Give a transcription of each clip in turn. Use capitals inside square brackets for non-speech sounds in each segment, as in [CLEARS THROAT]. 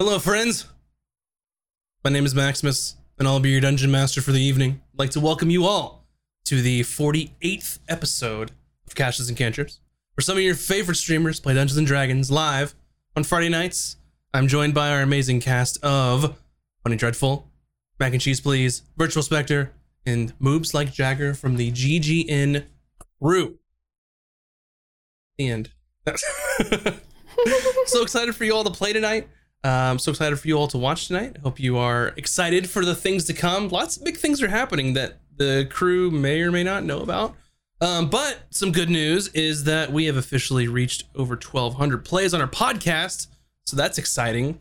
Hello, friends. My name is Maximus, and I'll be your dungeon master for the evening. I'd like to welcome you all to the 48th episode of Casters and Cantrips, where some of your favorite streamers play Dungeons and Dragons live on Friday nights. I'm joined by our amazing cast of Honey Dreadful, Mac and Cheese Please, Virtual Spectre, and Moobs Like Jagger from the GGN crew. End. [LAUGHS] so excited for you all to play tonight. Um, I'm so excited for you all to watch tonight. Hope you are excited for the things to come. Lots of big things are happening that the crew may or may not know about. Um, but some good news is that we have officially reached over 1,200 plays on our podcast. So that's exciting.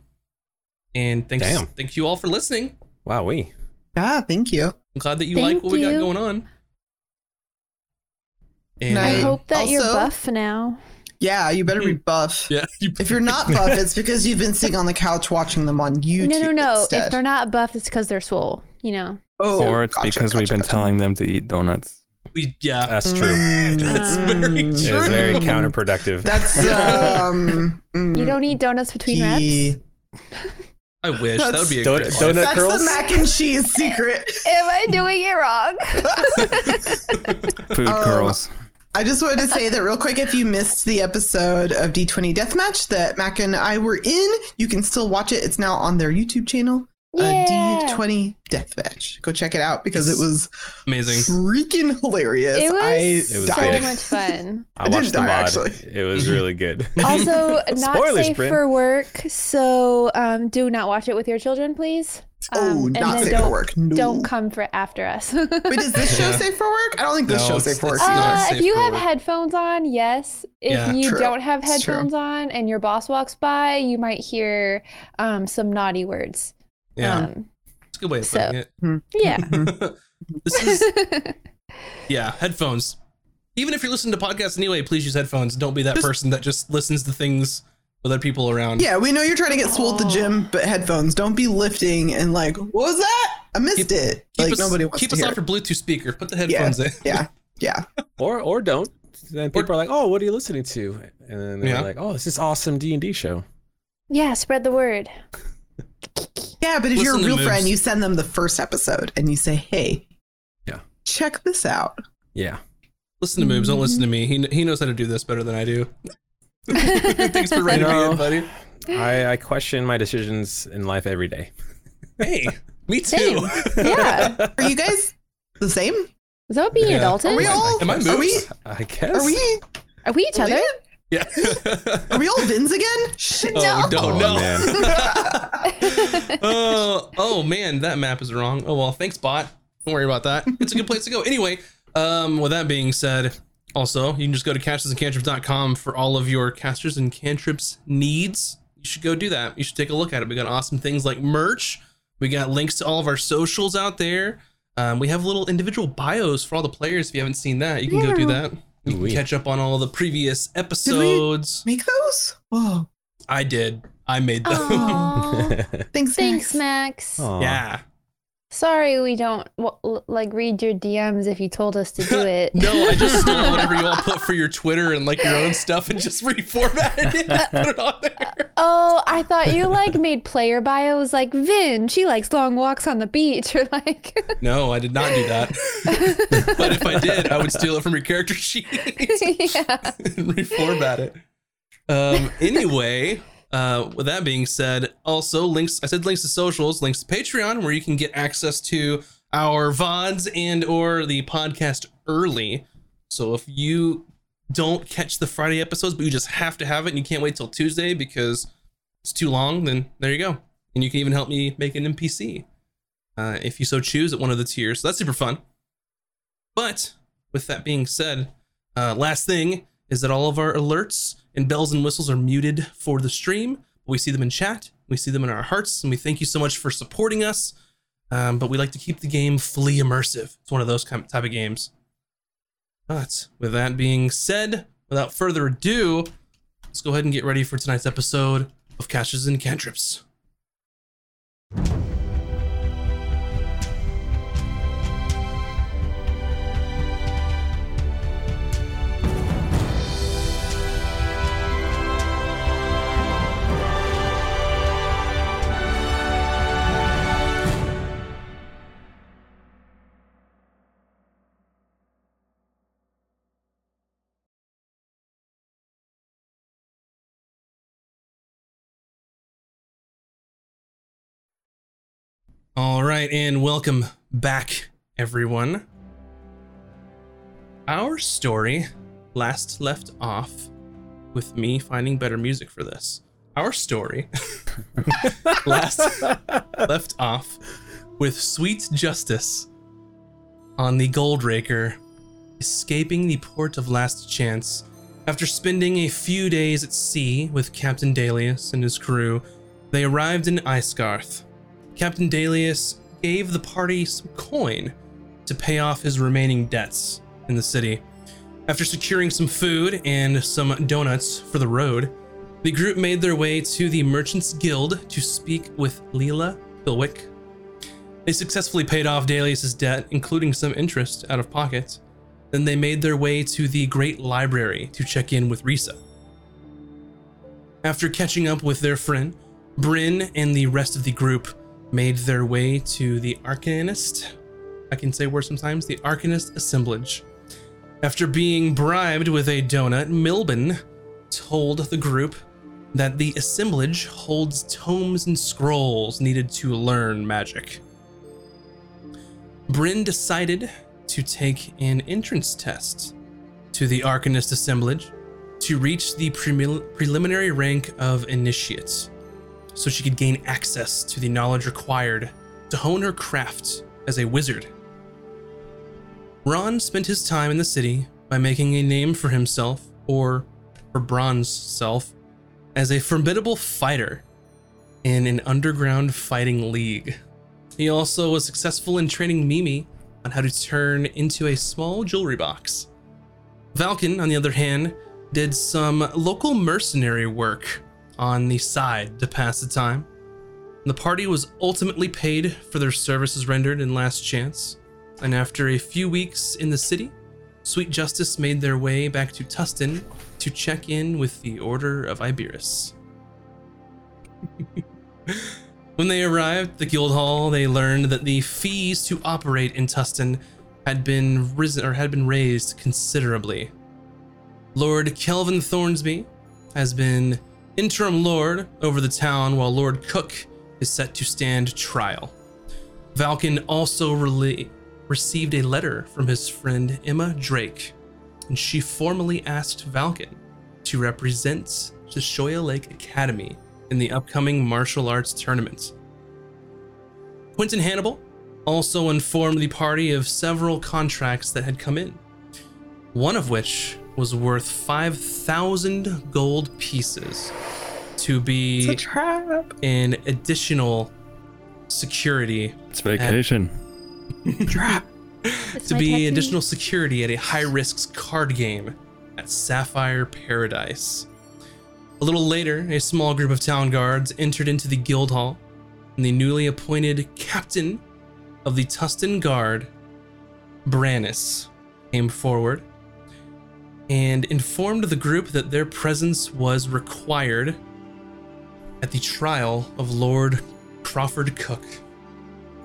And thanks, Damn. thank you all for listening. Wow, we. Ah, thank you. I'm glad that you Thank like what we got going on. And I hope that you're buff now. Yeah, you better be buff. yeah, [LAUGHS] you, If you're not buff, it's because you've been sitting on the couch watching them on YouTube. No, no, no. Instead. If they're not buff, it's because they're swole. You know. oh, or it's gotcha, because we've gotcha, been gotcha. telling them to eat donuts. we, yeah, That's true. Mm, [LAUGHS] That's very mm, true. It is very counterproductive. That's [LAUGHS] um. mm, You don't eat donuts between he- reps. I wish that would be a Donut- great donut- That's curls? the mac and cheese secret. Am I doing it wrong? Food Um, curls. I just wanted to say that real quick. If you missed the episode of D20 Deathmatch that Mac and I were in, you can still watch it. It's now on their YouTube channel. Yeah. Uh, D20 Deathmatch. Go check it out because it was amazing. freaking hilarious. It was, I It was so died. big. much fun. I [LAUGHS] I didn't watched the die, mod. actually. It was really good. [LAUGHS] Also, [LAUGHS] not Spoilers, safe Bryn. for work. So um, do not watch it with your children, please. Oh, Um, and not then safe don't, for work. No. Don't come for after us. [LAUGHS] Wait, is this show Yeah. safe for work? I don't think this No, show's it's- safe for work. it's not. either. Uh, safe if you have work. headphones on, yes. If Yeah. you True. don't have headphones on and your boss walks by, you might hear um, some naughty words. Yeah, Um, it's a good way of so- it. yeah. [LAUGHS] this is [LAUGHS] yeah, headphones. Even if you're listening to podcasts anyway, please use headphones. Don't be that Just- person that just listens to things with other people around. Yeah, we know you're trying to get swole at the gym, but headphones. Don't be lifting and like, what was that? I missed Keep- it. Keep like us, nobody wants keep to us hear. off your Bluetooth speaker. Put the Yeah. headphones in. yeah, yeah. [LAUGHS] or or don't. Then people are like, "Oh, what are you listening to?" And then they're Yeah. like, "Oh, it's this awesome D and D show." yeah, spread the word. Yeah, but if you're a real Moose. friend, you send them the first episode and you say, hey, Yeah. check this out. Yeah. Listen to Moobs. Don't listen to me. He, he knows how to do this better than I do. [LAUGHS] Thanks for writing me know. in, buddy. I, I question my decisions in life every day. Hey, me too. Same. [LAUGHS] Yeah. Are you guys the same? Is that what being Yeah. adult Are we is? all? Am I Are we? Moose? I guess. Are we? Are we each other? Yeah. Are we all Vins again? Shit. Oh, Oh, no, no. man. oh, [LAUGHS] oh man, that map is wrong. Oh well, thanks, bot. Don't worry about that. It's a good place to go. Anyway, um, with that being said, also you can just go to casters.cantrips.com for all of your casters and cantrips needs. You should go do that. You should take a look at it. We got awesome things like merch. We got links to all of our socials out there. Um, we have little individual bios for all the players. If you haven't seen that, you can go do that. You can Ooh-wee. catch up on all the previous episodes. Make those? Oh, I did. I made them. Aw. [LAUGHS] thanks. Thanks, Max. Max. Yeah. Sorry, we don't like read your DMs if you told us to do [LAUGHS] it. No, I just [LAUGHS] stole whatever you all put for your Twitter and like your own stuff and just reformatted it and put it on there. [LAUGHS] Oh, I thought you like made player bios like Vin. She likes long walks on the beach, or like. No, I did not do that. but if I did, I would steal it from your character sheet yeah. and reformat it. Um, anyway, uh, with that being said, also links. I said links to socials, links to Patreon, where you can get access to our vods and or the podcast early. So if you don't catch the Friday episodes, but you just have to have it, and you can't wait till Tuesday because it's too long, then there you go. And you can even help me make an NPC uh, if you so choose at one of the tiers. So that's super fun. But with that being said, uh, last thing is that all of our alerts and bells and whistles are muted for the stream. But we see them in chat, we see them in our hearts, and we thank you so much for supporting us. Um, but we like to keep the game fully immersive. It's one of those kind type of games. But with that being said, without further ado, let's go ahead and get ready for tonight's episode of Casters and Cantrips. Right, and welcome back, everyone. Our story last left off with me finding better music for this. Our story [LAUGHS] last left off with Sweet Justice on the Goldraker escaping the port of Last Chance after spending a few days at sea with Captain Dalius and his crew. They arrived in Icegarth. Captain Dalius gave the party some coin to pay off his remaining debts in the city. After securing some food and some donuts for the road, the group made their way to the Merchants Guild to speak with Leela Pilwick. They successfully paid off Dalius' debt, including some interest out of pocket. Then they made their way to the Great Library to check in with Risa. After catching up with their friend, Bryn and the rest of the group made their way to the Arcanist. I can say words sometimes. The Arcanist assemblage. After being bribed with a donut, Milben told the group that the assemblage holds tomes and scrolls needed to learn magic. Bryn decided to take an entrance test to the Arcanist assemblage to reach the premil- preliminary rank of initiate so she could gain access to the knowledge required to hone her craft as a wizard. Ron spent his time in the city by making a name for himself, or for Bron's self, as a formidable fighter in an underground fighting league. He also was successful in training Mimi on how to turn into a small jewelry box. Valken, on the other hand, did some local mercenary work on the side to pass the time. The party was ultimately paid for their services rendered in Last Chance, and after a few weeks in the city, Sweet Justice made their way back to Tustin to check in with the Order of Iberis. [LAUGHS] when they arrived at the guild hall, they learned that the fees to operate in Tustin had been risen or had been raised considerably. Lord Kelvin Thornsby has been interim lord over the town while Lord Cook is set to stand trial. Valken also received a letter from his friend Emma Drake, and she formally asked Valken to represent the Shoya Lake Academy in the upcoming martial arts tournament. Quentin Hannibal also informed the party of several contracts that had come in, one of which was worth 5,000 gold pieces to It's a be trap. an additional security It's vacation. Trap. [LAUGHS] It's to be tattoo. additional security at a high risk card game at Sapphire Paradise. A little later, a small group of town guards entered into the guild hall, and the newly appointed captain of the Tustin Guard, Brannis, came forward and informed the group that their presence was required at the trial of Lord Crawford Cook.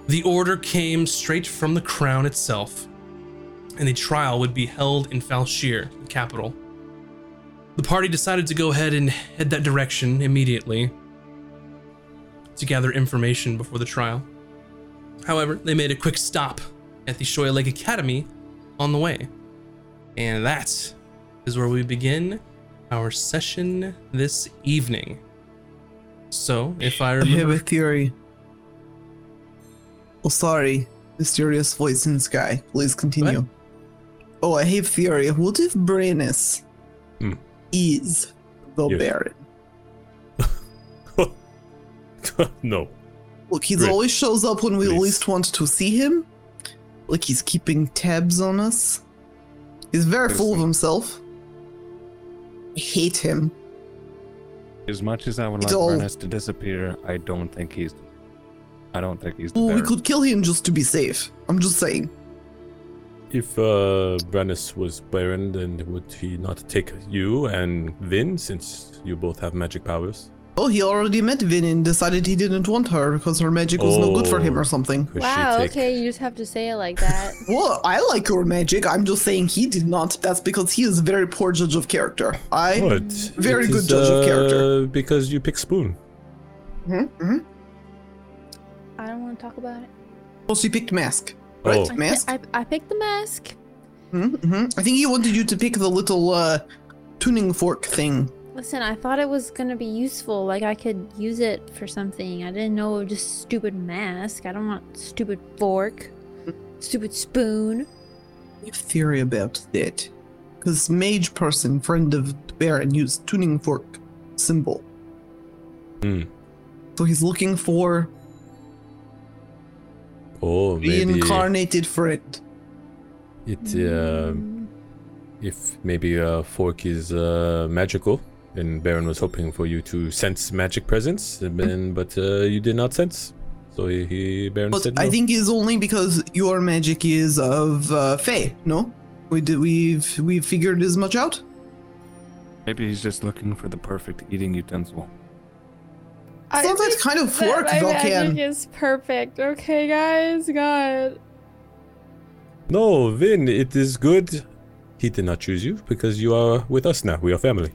The order came straight from the crown itself, and the trial would be held in Falshir, the capital. The party decided to go ahead and head that direction immediately to gather information before the trial. However, they made a quick stop at the Shoya Lake Academy on the way. And that is where we begin our session this evening. So, if I I have remember a theory. Oh, sorry. Mysterious voice in the sky. Please continue. Oh, I have theory. What if Brannis Hmm. is the Yes. Baron? [LAUGHS] no. Look, he always shows up when we Please. least want to see him. Like he's keeping tabs on us. He's very full of himself. I hate him. As much as I would It's like all- Brannis to disappear, I don't think he's. I don't think he's the Well, we could kill him just to be safe. I'm just saying. If uh, Brannis was Baron, then would he not take you and Vin, since you both have magic powers? Oh, he already met Vin and decided he didn't want her because her magic was no good for him Oh. or something. Wow, take... okay, you just have to say it like that. [LAUGHS] Well, I like her magic. I'm just saying he did not. That's because he is a very poor judge of character. I. What? Very It good is, judge of character. uh, Because you pick Spoon. Mhm, mhm. I don't want to talk about it. Oh, she picked mask. Right? Oh. I Mask? I, I picked the mask. Mm-hmm. I think he wanted you to pick the little uh, tuning fork thing. Listen, I thought it was gonna be useful. Like I could use it for something. I didn't know it was just stupid mask. I don't want stupid fork, stupid spoon. I have a theory about that. Because mage person, friend of the Baron, used tuning fork symbol. Hmm. So he's looking for Oh, maybe reincarnated friend. it. Uh, Mm, if maybe a fork is uh, magical, and Baron was hoping for you to sense magic presence, and but uh, you did not sense. So he, he Baron But said no. I think it's only because your magic is of uh, Fey, no? We did, we've we've figured as much out. Maybe he's just looking for the perfect eating utensil. I Sounds like kind of that fork, my magic is perfect. Okay, guys, God. No, Vin, it is good. He did not choose you because you are with us now. We are family.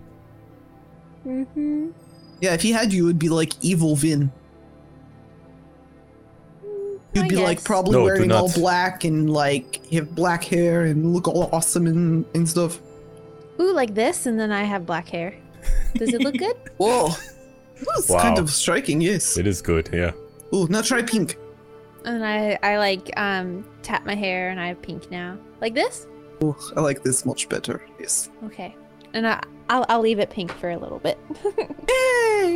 Mm-hmm. Yeah, if he had you, it'd be like evil Vin. You'd I be like probably No, wearing all black and like have black hair and look all awesome and, and stuff. Ooh, like this, and then I have black hair. Does it look good? [LAUGHS] Whoa. That's kind of striking, yes. It is good, yeah. Ooh, now try pink. and I, I like um tap my hair, and I have pink now, like this. Ooh, I like this much better. Yes. Okay, and I, I'll, I'll leave it pink for a little bit. [LAUGHS]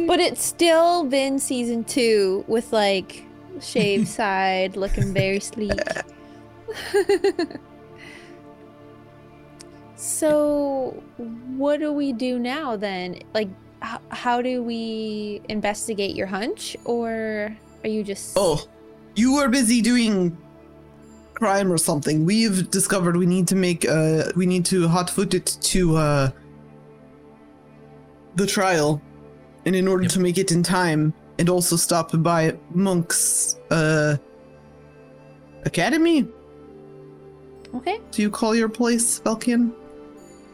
But it's still been season two with like shaved [LAUGHS] side, looking very sleek. [LAUGHS] so, what do we do now then? Like, h- how do we investigate your hunch, or are you just? Oh, you were busy doing crime or something. We've discovered we need to make uh we need to hotfoot it to uh the trial. And in order Yep. to make it in time and also stop by Monk's uh academy. Okay. Do you call your place Valkian?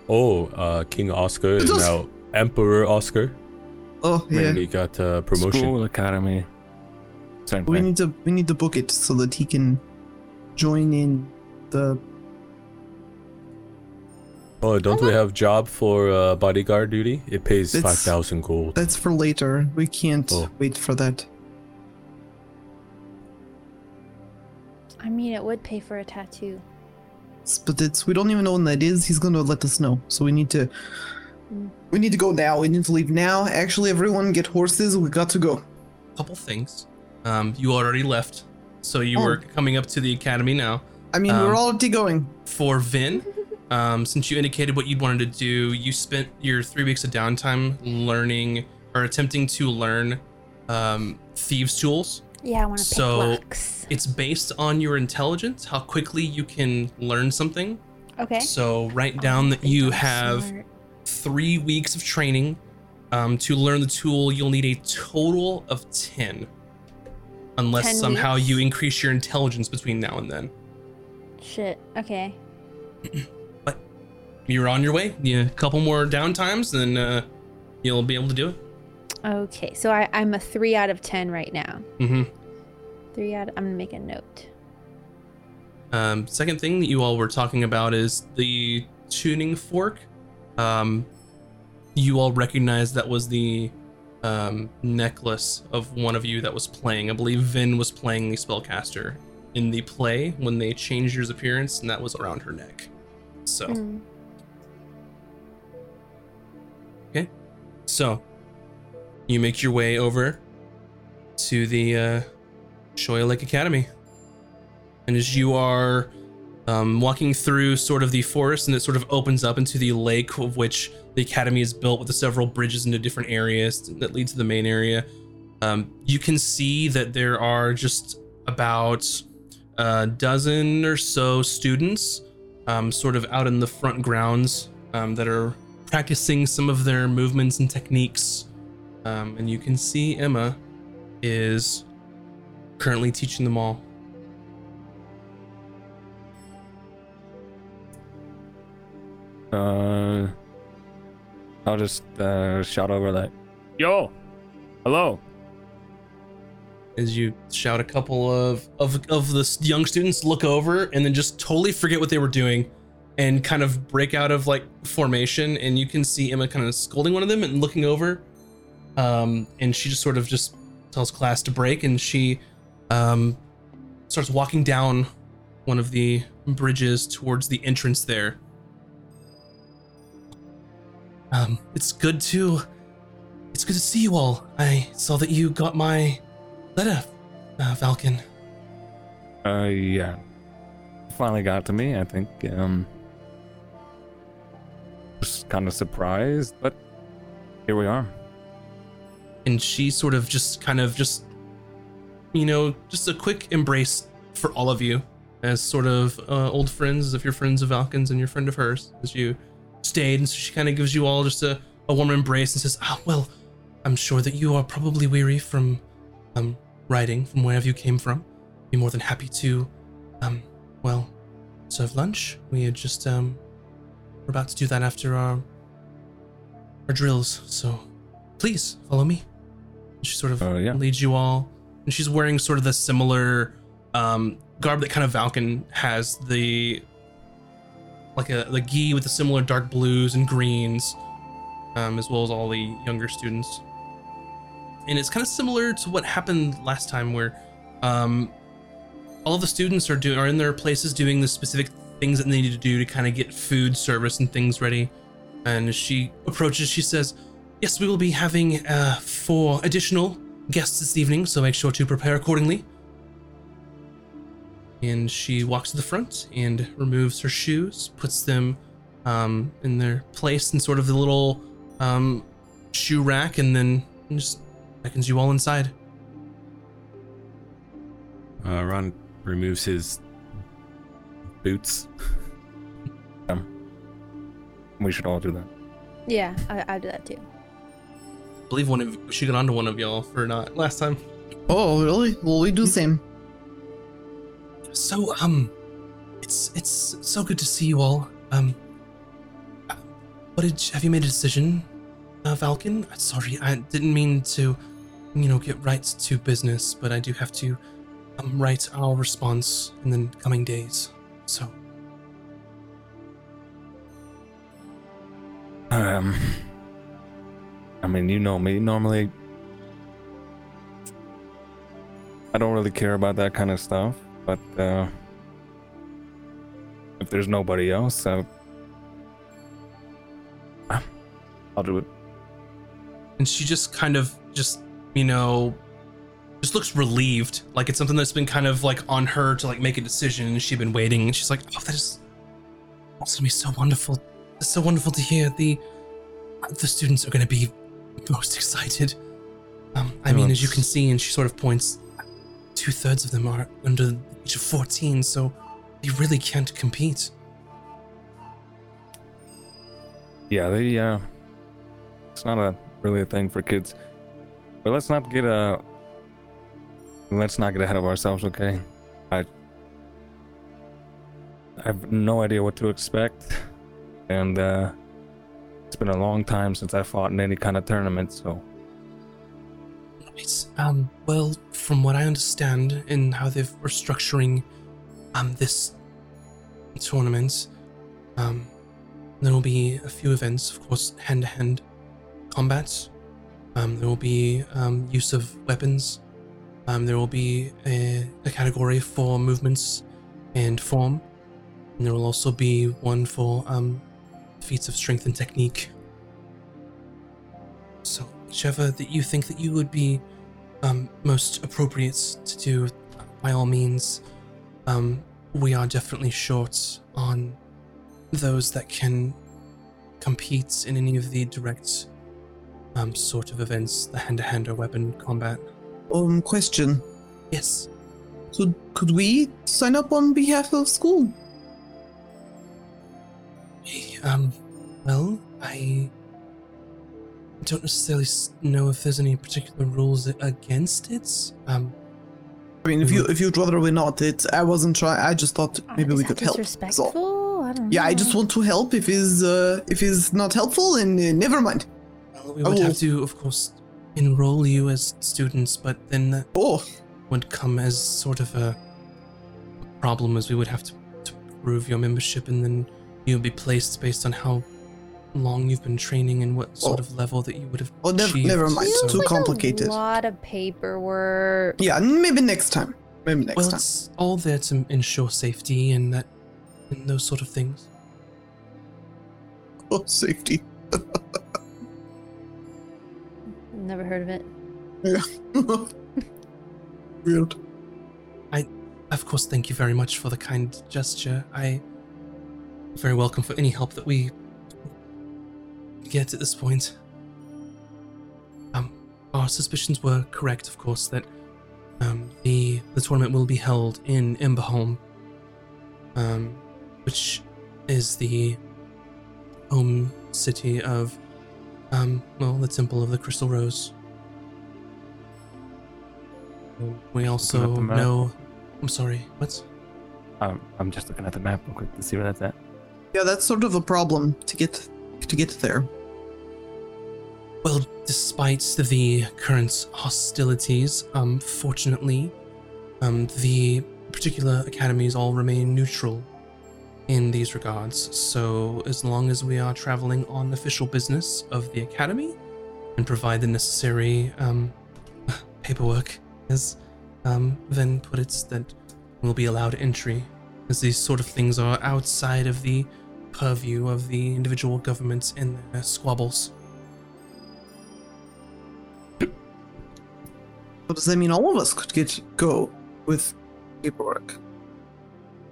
Oh, uh, King Oscar is Just- now Emperor Oscar. Oh yeah. When he got uh, promotion. School academy. Same We thing. need to we need to book it so that he can join in the Oh, don't we have job for uh, bodyguard duty? It pays It's- five thousand gold. that's for later. We can't Oh. wait for that. I mean, it would pay for a tattoo. S- but it's we don't even know when that is. He's gonna let us know. So we need to Mm. we need to go now. We need to leave now. Actually, everyone get horses. We got to go. couple things. Um, you already left, so you Oh. were coming up to the academy now. I mean, we're Um, already going. For Vin, um, since you indicated what you'd wanted to do, you spent your three weeks of downtime learning or attempting to learn um, thieves' tools. Yeah, I want to pick So- locks. It's based on your intelligence, how quickly you can learn something. Okay. So write down that you have smart. three weeks of training. Um, to learn the tool, you'll need a total of 10. Unless 10 somehow weeks? you increase your intelligence between now and then. Shit. Okay. [CLEARS THROAT] You're on your way. Yeah, a couple more downtimes, then uh, you'll be able to do it. Okay. So I, I'm a three out of ten right now. Mm-hmm. Three out. I'm gonna make a note. Um, second thing that you all were talking about is the tuning fork. Um, you all recognize that was the um, necklace of one of you that was playing. I believe Vin was playing the spellcaster in the play when they changed your appearance, and that was around her neck. So, Mm. So you make your way over to the uh, Shoya Lake Academy. And as you are um, walking through sort of the forest, and it sort of opens up into the lake of which the academy is built with the several bridges into different areas that lead to the main area. Um, you can see that there are just about a dozen or so students, um, sort of out in the front grounds, um, that are practicing some of their movements and techniques. Um, and you can see Emma is currently teaching them all. Uh, I'll just uh, shout over like, "Yo, hello." as you shout a couple of of of the young students look over and then just totally forget what they were doing and kind of break out of like formation and you can see Emma kind of scolding one of them and looking over um and she just sort of just tells class to break and she um starts walking down one of the bridges towards the entrance there um it's good to it's good to see you all i saw that you got my letter uh, falcon Uh, yeah. Finally got to me, I think. Um, kind of surprised, but here we are. and she sort of just kind of just you know just a quick embrace for all of you as sort of uh, old friends if you're friends of Valken's and you're friend of hers as you stayed. And so she kind of gives you all just a, a warm embrace and says ah well i'm sure that you are probably weary from um riding from wherever you came from. Be more than happy to um well serve lunch. We had just um we're about to do that after our our drills so please follow me. She sort of Uh, yeah. leads you all. And she's wearing sort of the similar um garb that kind of Valken has the like a the gi with the similar dark blues and greens um as well as all the younger students. And it's kind of similar to what happened last time where um all of the students are doing are in their places doing the specific things that they need to do to kind of get food service and things ready and she approaches she says Yes, we will be having uh, four additional guests this evening, so make sure to prepare accordingly. And she walks to the front and removes her shoes, puts them um, in their place in sort of the little um, shoe rack, and then just beckons you all inside. Uh, Ron removes his boots. [LAUGHS] We should all do that. Yeah, I, I do that too. I believe one of she got onto one of y'all for not last time. Oh, really? Well, we do the same. So, um, it's it's so good to see you all. Um, what did have you made a decision, uh, Valken? Uh, Sorry, I didn't mean to, you know, get right to business, but I do have to um, write our response in the coming days. So, Um, I mean, you know me. Normally, I don't really care about that kind of stuff. But uh, if there's nobody else, I, I'll do it. and she just kind of just you know just looks relieved like it's something that's been kind of like on her to like make a decision she's been waiting and she's like oh that is that's gonna be so wonderful it's so wonderful to hear. The the students are gonna be most excited. Um i mean as you can see and she sort of points two-thirds of them are under the age of 14 so they really can't compete. Yeah, they uh it's not a really a thing for kids. But let's not get uh let's not get ahead of ourselves, okay? I I have no idea what to expect. And uh it's been a long time since I fought in any kind of tournament, so Right. Um, well, from what I understand in how they were restructuring um, this tournament, um, there will be a few events, of course, hand-to-hand combats. Um, there will be um, use of weapons. Um, there will be a, a category for movements and form. And there will also be one for um, feats of strength and technique. So, whichever that you think that you would be um, most appropriate to do, by all means. Um, we are definitely short on those that can compete in any of the direct um, sort of events, the hand-to-hand or weapon combat. Um, question. Yes. Could could we sign up on behalf of school? Um, well, I don't necessarily know if there's any particular rules against it. Um, I mean, if you if you'd rather we not, it I wasn't trying. I just thought maybe Is we that could help. that's all. Disrespectful? I don't know. Yeah, I just want to help. If is uh, if is not helpful, and uh, never mind. well, we I would have to, of course, enroll you as students, but then Oh, would come as sort of a problem, as we would have to, to prove your membership, and then you would be placed based on how long you've been training and what sort Oh. of level that you would have. Oh, never, never mind. Feels Too like complicated. A lot of paperwork. Yeah, maybe next time. Maybe next Well, time. it's all there to ensure safety and that, and those sort of things. [LAUGHS] Oh, safety. [LAUGHS] Never heard of it. Yeah. [LAUGHS] Weird. I, of course, thank you very much for the kind gesture. I very welcome for any help that we get at this point. Um, our suspicions were correct, of course, that um, the the tournament will be held in Emberholm, um, which is the home city of um, well, the Temple of the Crystal Rose. We also up the map. know. I'm sorry. What? Um, I'm just looking at the map real quick to see where that's at. Yeah, that's sort of a problem to get to get there. Well, despite the current hostilities, um, fortunately, um, the particular academies all remain neutral in these regards. So, as long as we are traveling on official business of the academy and provide the necessary um, [LAUGHS] paperwork, as um, then put it, that we'll be allowed entry, as these sort of things are outside of the purview of the individual governments and their squabbles. So does that mean all of us could get go with paperwork?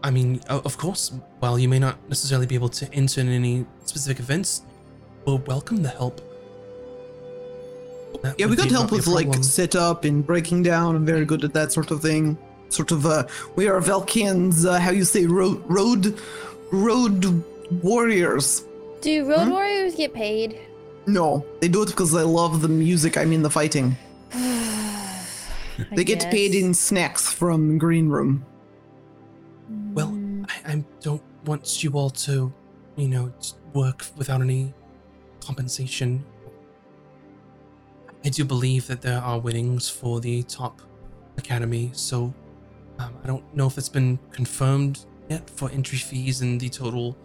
I mean, of course, while you may not necessarily be able to enter in any specific events, we'll welcome the help. That Yeah, we got help not be a with like setup and breaking down. I'm very good at that sort of thing. Sort of, uh, we are Velkians. Uh, how you say road road road warriors? Do road Hmm? warriors get paid? No, they do it because they love the music. I mean, the fighting. [SIGHS] I They get paid in snacks from Green Room. Well, Mm, I, I don't want you all to, you know, work without any compensation. I do believe that there are winnings for the top academy, so um, I don't know if it's been confirmed yet for entry fees and the total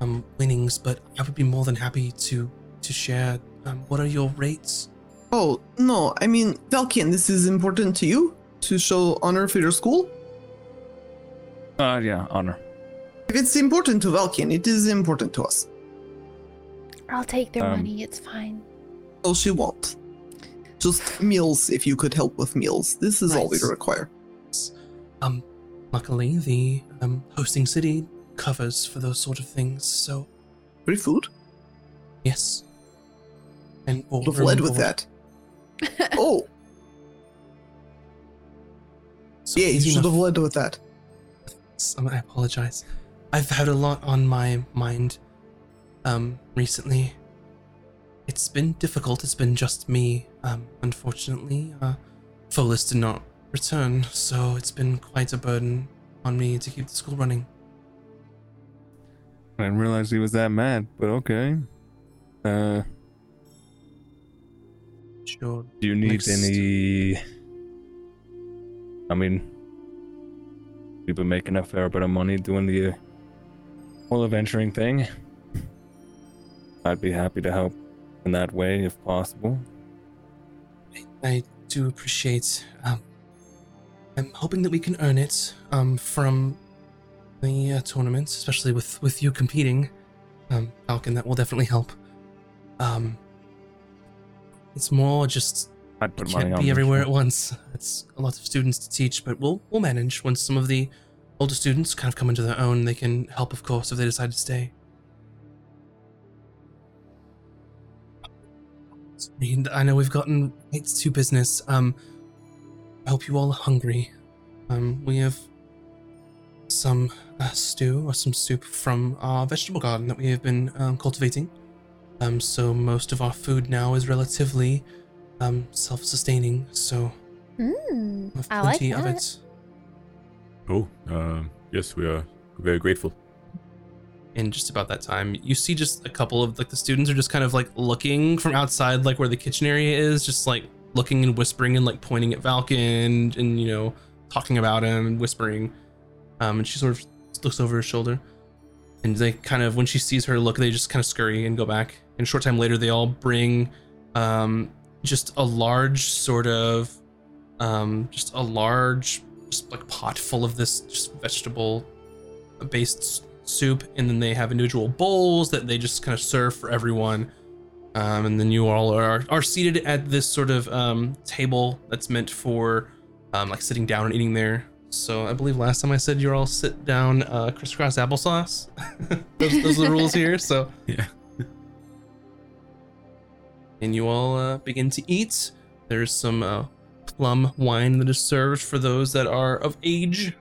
um, winnings, but I would be more than happy to to share. Um, what are your rates? Oh no, I mean Velkian. This is important to you to show honor for your school. Uh, yeah, honor. If it's important to Velkian, it is important to us. I'll take their Um, money. It's fine. Oh, she won't. Just meals, if you could help with meals. This is all we require. Um, luckily, the um, hosting city covers for those sort of things, so Free food? yes. And Would have led with that. oh, [LAUGHS] So yeah, you easy should have led with that. I apologize. I've had a lot on my mind um recently. It's been difficult. It's been just me. Um unfortunately, uh Folus did not return, so it's been quite a burden on me to keep the school running. I didn't realize he was that mad, but okay. Uh, Sure. do you need Next. any? I mean, we've been making a fair bit of money doing the whole adventuring thing. I'd be happy to help in that way if possible. I do appreciate. Um, I'm hoping that we can earn it um, from the uh, tournament, especially with with you competing, um, Falcon. That will definitely help. Um, it's more just I'd put money can't be everywhere at once. It's a lot of students to teach, but we'll we'll manage once some of the older students kind of come into their own. They can help, of course, if they decide to stay. I know we've gotten right to business. Um, I hope you all are hungry. Um, we have some uh, stew or some soup from our vegetable garden that we have been um, cultivating. Um, so most of our food now is relatively um, self-sustaining. So Mm, I like plenty of it. Oh, um, yes, we are very grateful. And just about that time, you see just a couple of like the students are just kind of like looking from outside, like where the kitchen area is, just like looking and whispering and like pointing at and, and you know talking about him and whispering. Um, and she sort of looks over her shoulder, and they kind of when she sees her look, they just kind of scurry and go back. And a short time later, they all bring um, just a large sort of um, just a large just like pot full of this just vegetable based soup and then they have individual bowls that they just kind of serve for everyone. Um, and then you all are, are seated at this sort of um, table that's meant for um, like sitting down and eating there. So i believe last time i said you're all sit down uh, crisscross applesauce. [LAUGHS] Those, those are the rules here so. [LAUGHS] Yeah. and you all uh, begin to eat. There's some uh, plum wine that is served for those that are of age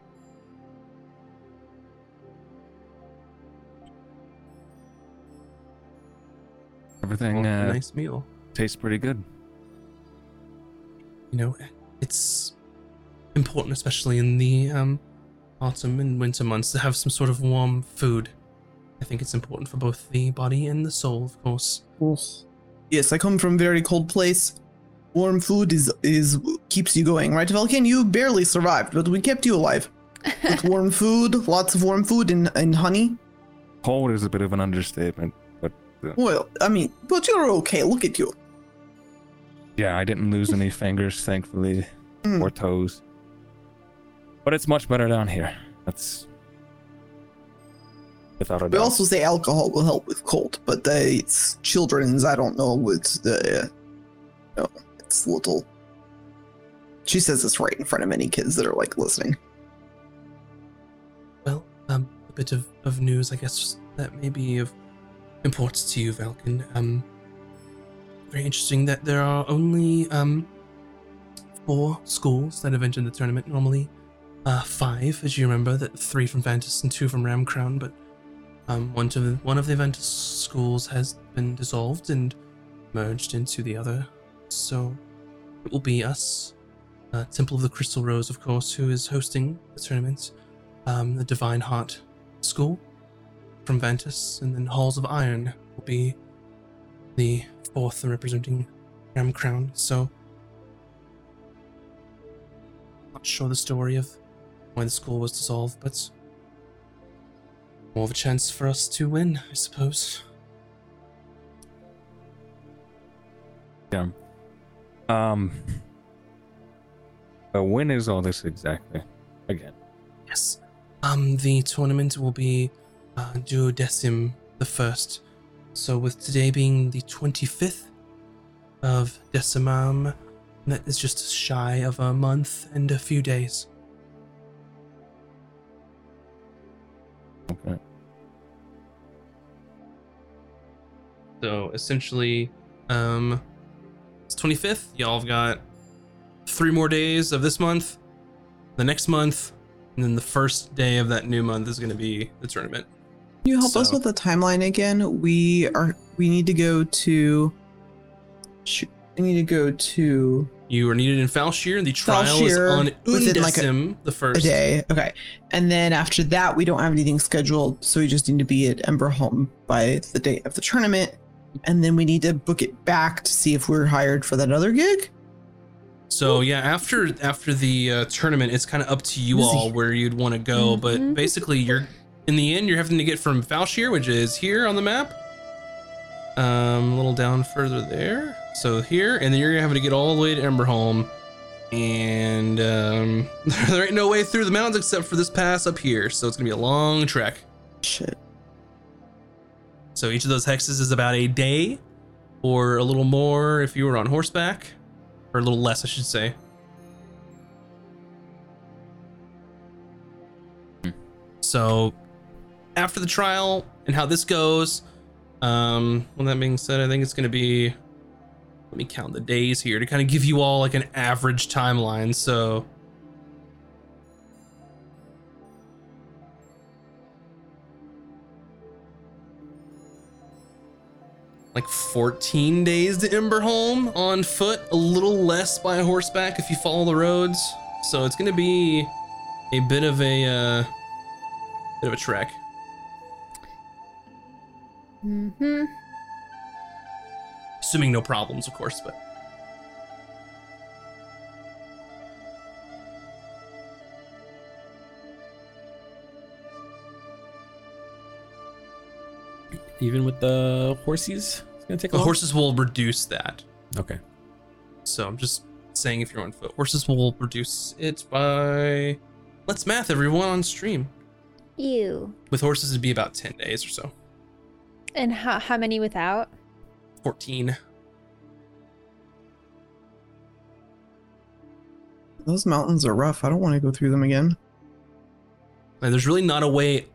Everything Well, uh, nice meal tastes pretty good. you know it's important especially in the um, autumn and winter months to have some sort of warm food i think it's important for both the body and the soul of course Yes, I come from a very cold place. Warm food is is keeps you going, right, Velkin? You barely survived, but we kept you alive. [LAUGHS] With warm food, lots of warm food and, and honey. Cold is a bit of an understatement, but Well, I mean, but you're okay. Look at you. yeah, I didn't lose any fingers, thankfully, Mm. or toes. But it's much better down here. That's without a We doubt. also say alcohol will help with cold, but uh, it's children's. I don't know what the. no, it's little. She says this right in front of any kids that are like listening. well um a bit of, of news i guess that may be of importance to you valken um very interesting that there are only um four schools that have entered the tournament normally uh five as you remember that three from ventus and two from Ram Crown, but um one of the one of the ventus schools has been dissolved and merged into the other so it will be us uh, temple of the crystal rose of course who is hosting the tournament um, the Divine Heart School from Ventus, and then Halls of Iron will be the fourth representing Ram Crown. So, not sure the story of why the school was dissolved, but more of a chance for us to win, I suppose. Yeah. Um. But when is all this exactly? Again. Yes. Um, the tournament will be uh, duodecim the first. So with today being the 25th of decimum, that is just shy of a month and a few days. Okay. So essentially, um, it's 25th. Y'all have got three more days of this month, the next month, and then the first day of that new month is going to be the tournament. Can you help us with the timeline again? We are. We need to go to. We need to go to You are needed in Falshir. The trial is on within, like, a- Undecim the first. day. Okay, and then after that, we don't have anything scheduled, so we just need to be at Emberholm by the date of the tournament, and then we need to book it back to see if we're hired for that other gig. So yeah, after after the uh, tournament, it's kind of up to you Busy. all where you'd want to go. But Mhm. basically, you're in the end, you're having to get from Falshir, which is here on the map, um, a little down further there. So here, and then you're having to get all the way to Emberholm, and um, [LAUGHS] there ain't no way through the mountains except for this pass up here. So it's gonna be a long trek. Shit. So each of those hexes is about a day, or a little more if you were on horseback, or a little less, I should say. So after the trial and how this goes, um, well, that being said, I think it's going to be. Let me count the days here to kind of give you all like an average timeline. So like 14 days to Emberholm on foot, a little less by horseback if you follow the roads. So it's gonna be a bit of a uh, bit of a trek. Mm-hmm. Assuming no problems, of course, but even with the horses? It's gonna take The while? horses will reduce that. Okay. So I'm just saying if you're on foot, horses will reduce it by. Let's math everyone on stream. Ew. With horses, it'd be about 10 days or so. And how how many without? 14. Those mountains are rough. I don't want to go through them again. And there's really not a way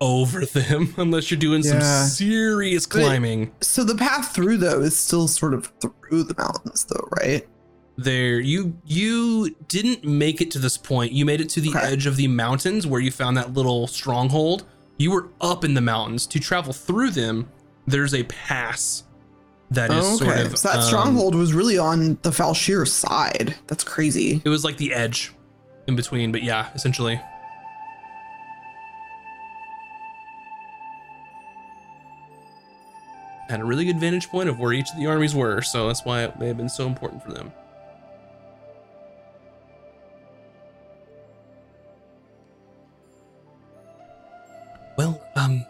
over them [LAUGHS] unless you're doing some Yeah. serious But- climbing. So the path through though is still sort of through the mountains though, right? there you you didn't make it to this point you made it to the Okay. edge of the mountains where you found that little stronghold you were up in the mountains to travel through them there's a pass that is Oh, sort of so that um, stronghold was really on the Falshir side. That's crazy. it was like the edge in between but yeah essentially had a really good vantage point of where each of the armies were so that's why it may have been so important for them Well, um,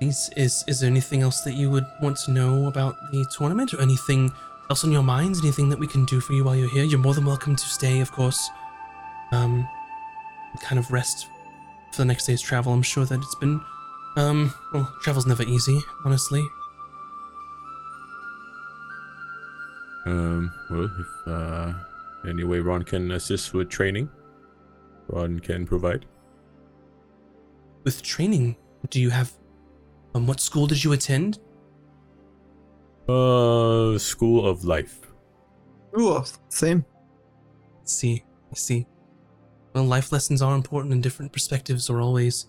is is is there anything else that you would want to know about the tournament, or anything else on your minds? Anything that we can do for you while you're here? You're more than welcome to stay, of course. Um, kind of rest for the next day's travel. I'm sure that it's been, um, well, travel's never easy, honestly. Um, well, if uh, any way Ron can assist with training, Ron can provide. With training, do you have? Um, what school did you attend? Uh, School of Life. Ooh, same. I see, I see. Well, life lessons are important, and different perspectives are always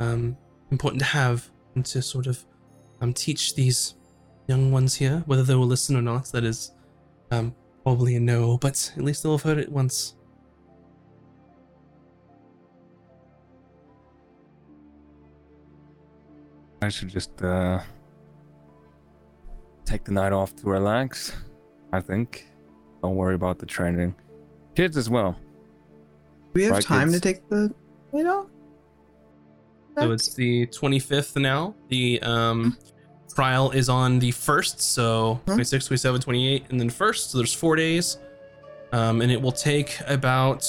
um, important to have and to sort of um, teach these young ones here, whether they will listen or not. That is um, probably a no, but at least they'll have heard it once. I should just uh take the night off to relax. I think. Don't worry about the training. Kids as well. Do we have Right, time to take the night off? So it's the 25th now. The um, trial is on the 1st, so Huh? 26, 27, 28, and then 1st. So there's four days. Um, and it will take about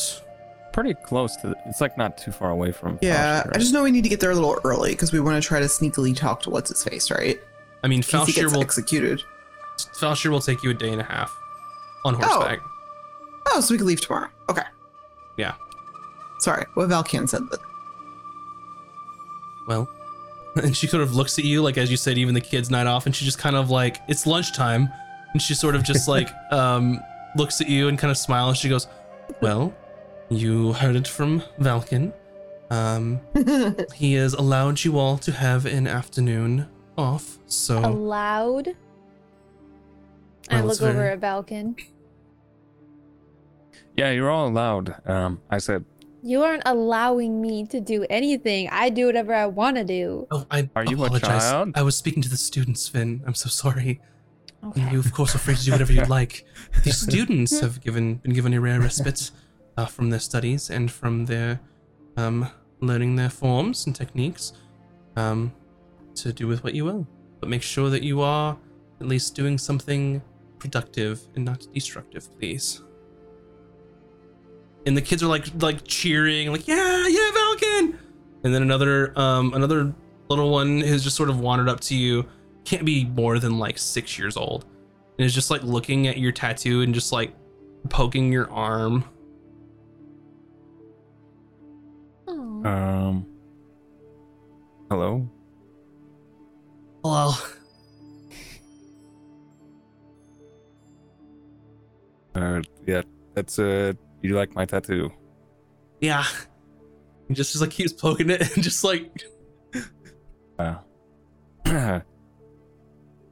Pretty close to. The, it's like not too far away from. Yeah, Falshir, I just know we need to get there a little early because we want to try to sneakily talk to what's his face, right? I mean, In case he Falshir gets will executed. Falshir will take you a day and a half on horseback. Oh, so we can leave tomorrow. Okay. Yeah. Sorry, what Valken said that. Well, [LAUGHS] and she sort of looks at you like as you said, even the kids' night off, and she just kind of like it's lunchtime, and she sort of just [LAUGHS] like um looks at you and kind of smiles. She goes, "Well, you heard it from Valken. Um, [LAUGHS] he has allowed you all to have an afternoon off, so Allowed. I Well, it's look over at Valken. Yeah, you're all allowed. Um, I said, You aren't allowing me to do anything. I do whatever I want to do. oh, I Are you a apologize. child? I was speaking to the students, Finn. I'm so sorry. Okay. You, of course, are free to do whatever you'd [LAUGHS] like. The students have given been given a rare respite uh, from their studies and from their um, learning their forms and techniques um, to do with what you will. But make sure that you are at least doing something productive and not destructive, please. And the kids are like like cheering, like yeah, yeah, Valken. And then another um another little one has just sort of wandered up to you can't be more than like six years old and is just like looking at your tattoo and just like poking your arm Aw. um, hello. hello Uh, yeah, that's uh, you like my tattoo? yeah he just, just like keeps poking it [LAUGHS] and just like Wow. [CLEARS THROAT] you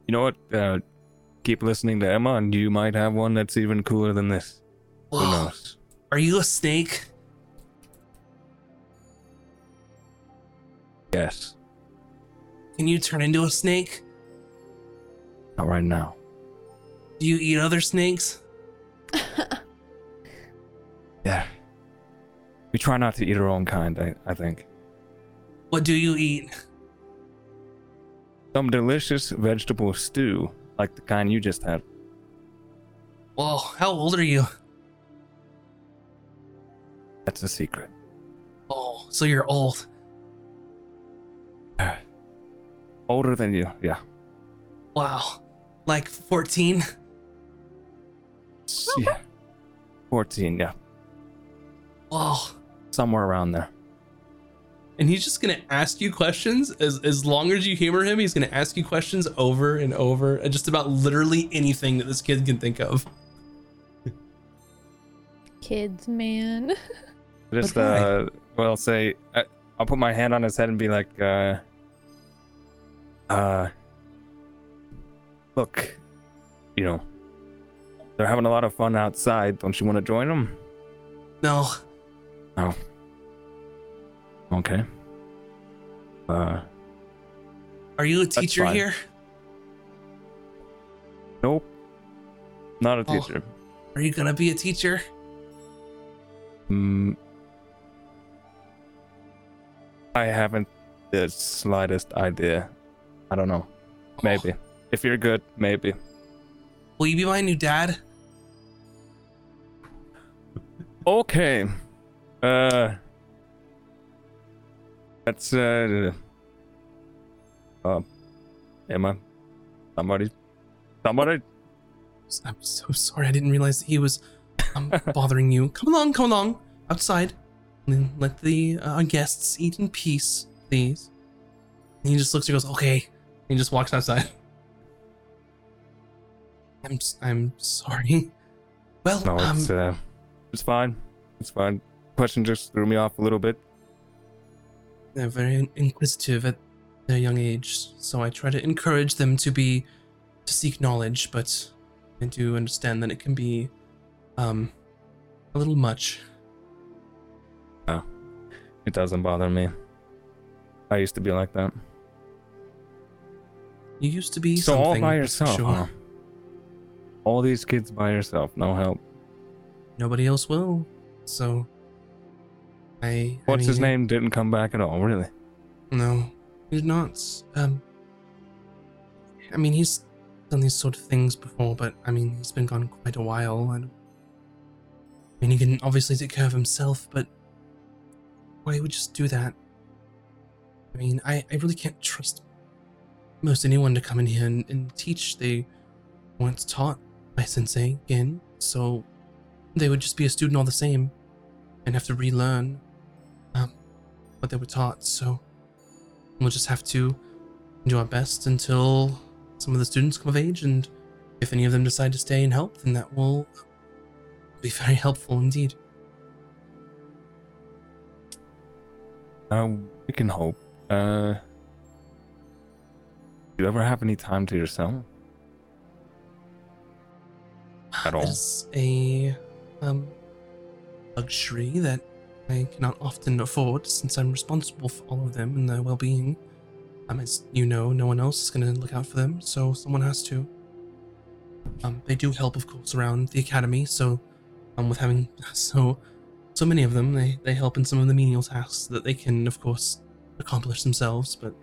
know what? Uh, keep listening to Emma, and you might have one that's even cooler than this. Who knows? are you a snake Yes. can you turn into a snake Not right now. do you eat other snakes Yeah. We try not to eat our own kind. I, I think. what do you eat some delicious vegetable stew, like the kind you just had. Whoa, how old are you? That's a secret. Oh, so you're old. [SIGHS] Older than you, yeah. Wow. Like 14? yeah. 14, yeah. Whoa. Somewhere around there. And he's just gonna ask you questions as as long as you humor him. He's gonna ask you questions over and over, and just about literally anything that this kid can think of. Kids, man. [LAUGHS] Just, But why? uh, well, say, I, I'll put my hand on his head and be like, uh, uh, look, you know, they're having a lot of fun outside. Don't you want to join them? No, Oh. Okay. Uh, are you a teacher here? nope. Not a Oh. teacher. Are you gonna be a teacher? Mm, I haven't the slightest idea. I don't know. Maybe. If you're good, maybe. Will you be my new dad? Okay. Uh. That's uh. Uh. Emma. Somebody. Somebody. I'm so sorry. I didn't realize that he was um, [LAUGHS] bothering you. Come along, come along, outside, and then let the uh, guests eat in peace, please. And he just looks and goes, "Okay." And he just walks outside. [LAUGHS] I'm I'm sorry. Well, No, um, it's uh. It's fine. It's fine. Question just threw me off a little bit. they're very inquisitive at their young age, so I try to encourage them to be to seek knowledge, but I do understand that it can be um a little much. It doesn't bother me. I used to be like that. You used to be So all by yourself, sure. huh? All these kids by yourself, no help. Nobody else will. So I I What's his name? Didn't come back at all, really. No, he did not. Um I mean he's done these sort of things before, but I mean he's been gone quite a while and I mean he can obviously take care of himself, but why would just do that? I mean, I, I really can't trust most anyone to come in here and, and teach. They weren't taught by Sensei again, so they would just be a student all the same and have to relearn what they were taught. So we'll just have to do our best until some of the students come of age, and if any of them decide to stay and help, then that will be very [LAUGHS] helpful indeed. Uh, we can hope. Uh, do you ever have any time to yourself? [SIGHS] At all? It's a um, luxury that I cannot often afford since I'm responsible for all of them and their well being. Um, as you know, no one else is going to look out for them, so someone has to. Um, they do help, of course, around the academy, so um, with having [LAUGHS] so so many of them, they, they help in some of the menial tasks that they can, of course, accomplish themselves, but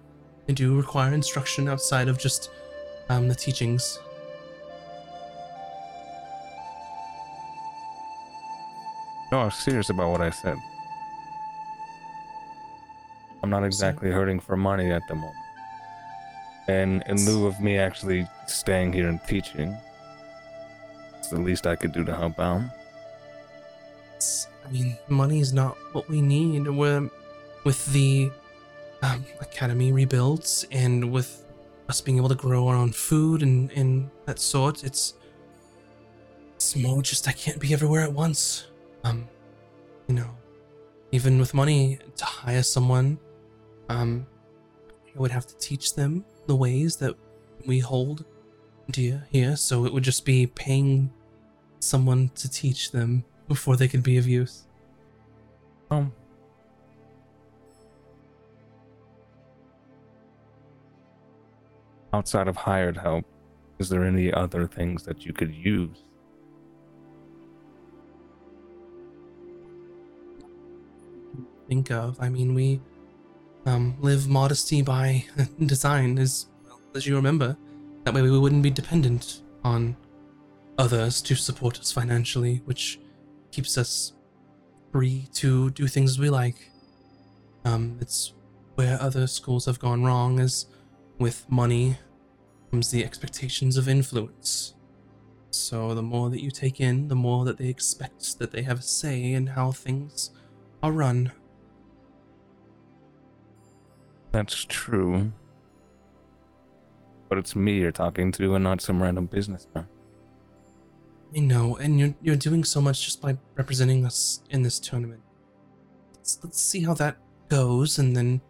they do require instruction outside of just um, the teachings. No, I was serious about what I said. I'm not exactly hurting for money at the moment. And in lieu of me actually staying here and teaching, it's the least I could do to help out. It's- I mean, money is not what we need. We're, with the um, academy rebuilt and with us being able to grow our own food and, and that sort, it's, it's more just I can't be everywhere at once. Um, you know, even with money to hire someone, um, I would have to teach them the ways that we hold dear here. So it would just be paying someone to teach them before they could be of use. Um, outside of hired help, is there any other things that you could use? think of. I mean, we um, live modesty by [LAUGHS] design, as well as you remember. That way we wouldn't be dependent on others to support us financially, which keeps us free to do things we like. Um, it's where other schools have gone wrong is with money comes the expectations of influence. So the more that you take in, the more that they expect that they have a say in how things are run. That's true. But it's me you're talking to and not some random businessman. I know, and you're you're doing so much just by representing us in this tournament. Let's, let's see how that goes, and then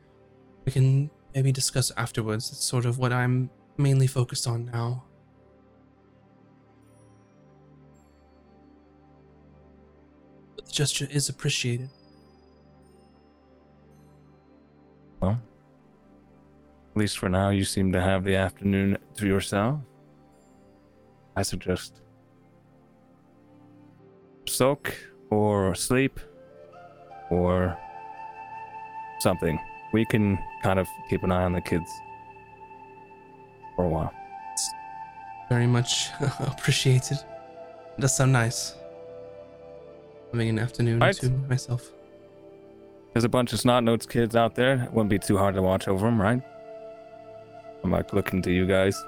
we can maybe discuss afterwards. It's sort of what I'm mainly focused on now. But the gesture is appreciated. Well, at least for now, you seem to have the afternoon to yourself. I suggest soak or sleep or something. We can kind of keep an eye on the kids for a while. Very much [LAUGHS] appreciated. It does sound nice. Having an afternoon Right. to myself. There's a bunch of snot notes kids out there. It wouldn't be too hard to watch over them, right? I'm like looking to you guys.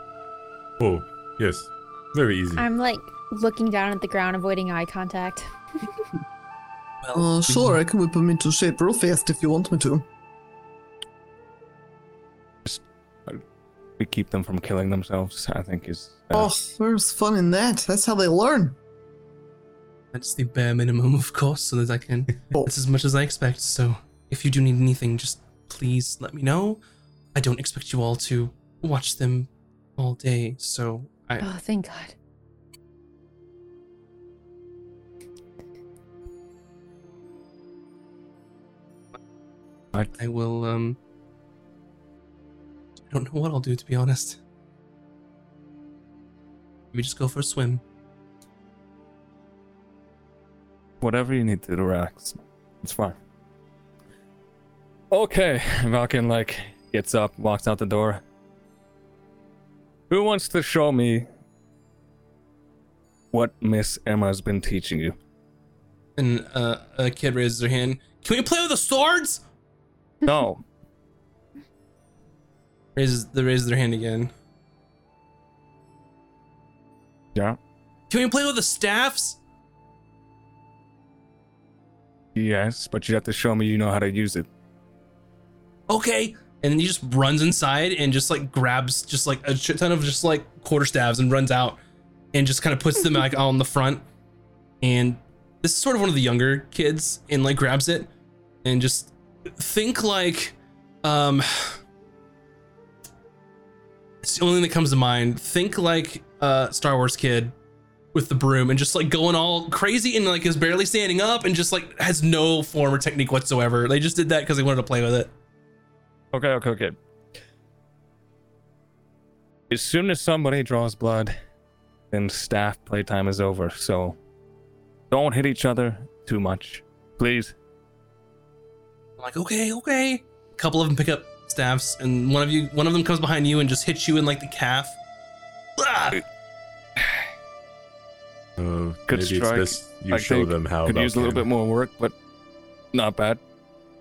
Oh, yes. Very easy. I'm like looking down at the ground, avoiding eye contact. Uh, sure, I can whip them into shape real fast if you want me to. We keep them from killing themselves. I think is. uh, Oh, there's fun in that. That's how they learn. That's the bare minimum, of course, so that I can. [LAUGHS] Oh. That's as much as I expect. So if you do need anything, just please let me know. I don't expect you all to watch them all day, so I Oh, thank God. I will. Um, I don't know what I'll do to be honest. Maybe just go for a swim. whatever you need to to relax. It's fine. Okay, Valken like gets up, walks out the door. Who wants to show me what Miss Emma's been teaching you? And uh, a kid raises their hand. Can we play with the swords? No. [LAUGHS] Raises they raise their hand again. yeah. Can we play with the staffs? Yes, but you have to show me you know how to use it. okay. And then he just runs inside and just like grabs just like a shit ton of just like quarter staves and runs out and just kind of puts them like on the front. And this is sort of one of the younger kids and like grabs it and just think like um it's the only thing that comes to mind. Think like uh Star Wars kid with the broom and just like going all crazy and like is barely standing up and just like has no form or technique whatsoever. They just did that because they wanted to play with it. Okay, okay, okay. As soon as somebody draws blood, then staff playtime is over, so don't hit each other too much. Please. I'm like, okay, okay. A couple of them pick up staffs, and one of you, one of them comes behind you and just hits you in like the calf. Ah! Uh, Good maybe strike. it's best you I show them how. Could use a little Valken- bit more work, but not bad.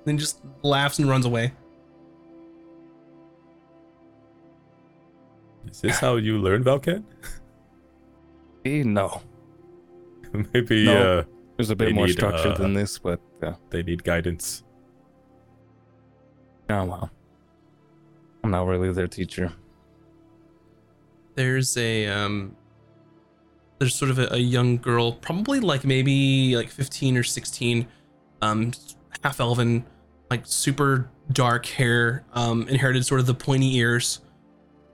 Then just laughs and runs away. Is this how you learn Valken? [LAUGHS] Eh, No, [LAUGHS] maybe No. uh, there's a bit more need, structure uh, than this, but uh, they need guidance. oh well. I'm not really their teacher. There's a um, there's sort of a, a young girl, probably like maybe like 15 or 16, um, half elven, like super dark hair, um, inherited sort of the pointy ears,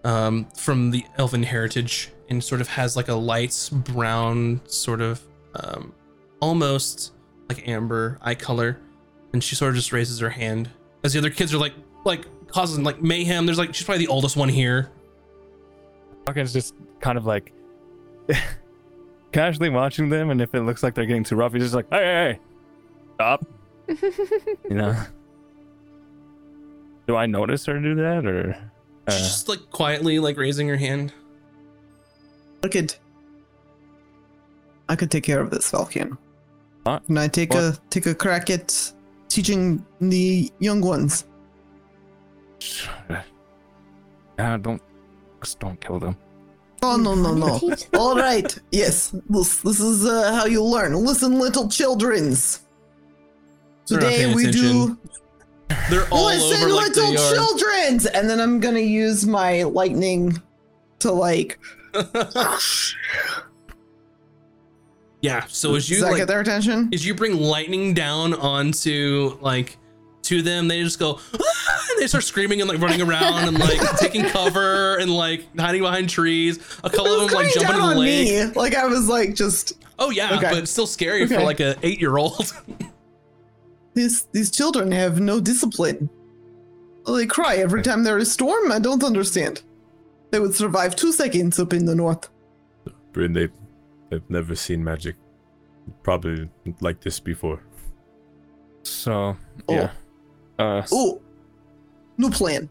um, from the elven heritage, and sort of has like a light brown sort of, um, almost like amber eye color, and she sort of just raises her hand as the other kids are like like causing like mayhem. There's like she's probably the oldest one here. Valken's just kind of like [LAUGHS] casually watching them, and if it looks like they're getting too rough, he's just like, "Hey, hey, hey, stop!" [LAUGHS] you know. Do I notice her do that, or Uh, just like quietly like raising her hand. I could. I could take care of this, Valken. Huh? Can I take a take a crack at teaching the young ones? yeah, don't just don't kill them. Oh no no no! [LAUGHS] All right, yes, this this is uh, how you learn. Listen, little childrens. Today paying we do attention. They're all listen, over like little childrens, and then I'm gonna use my lightning to like. [LAUGHS] yeah. So as does you that like, get their attention? as you bring lightning down onto like to them, they just go "Ah!" and they start screaming and like running around and like [LAUGHS] taking cover and like hiding behind trees. A couple of them like jumping down the lake. me. Like I was like just Oh yeah, Okay. but still scary for like a eight year old. [LAUGHS] These these children have no discipline. They cry every time there is storm. I don't understand. They would survive two seconds up in the north. Bryn, they, they've never seen magic. Probably like this before. So yeah. Uh, Oh, new plan.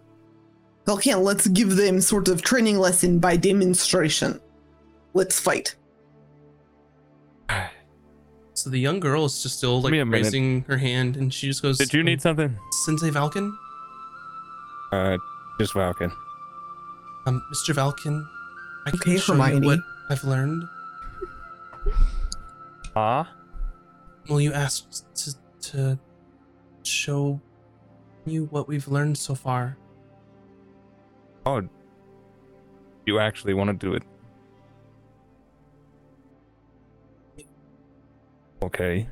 Okay, let's give them sort of training lesson by demonstration. Let's fight. So the young girl is just still like me minute. raising her hand and she just goes. did you need something? Sensei Valken? Uh, just Valken. Um, Mr. Valken, I can Okay, show Hermione. you what I've learned. Ah. Well, you asked to to show you what we've learned so far. Oh. You actually want to do it? Okay.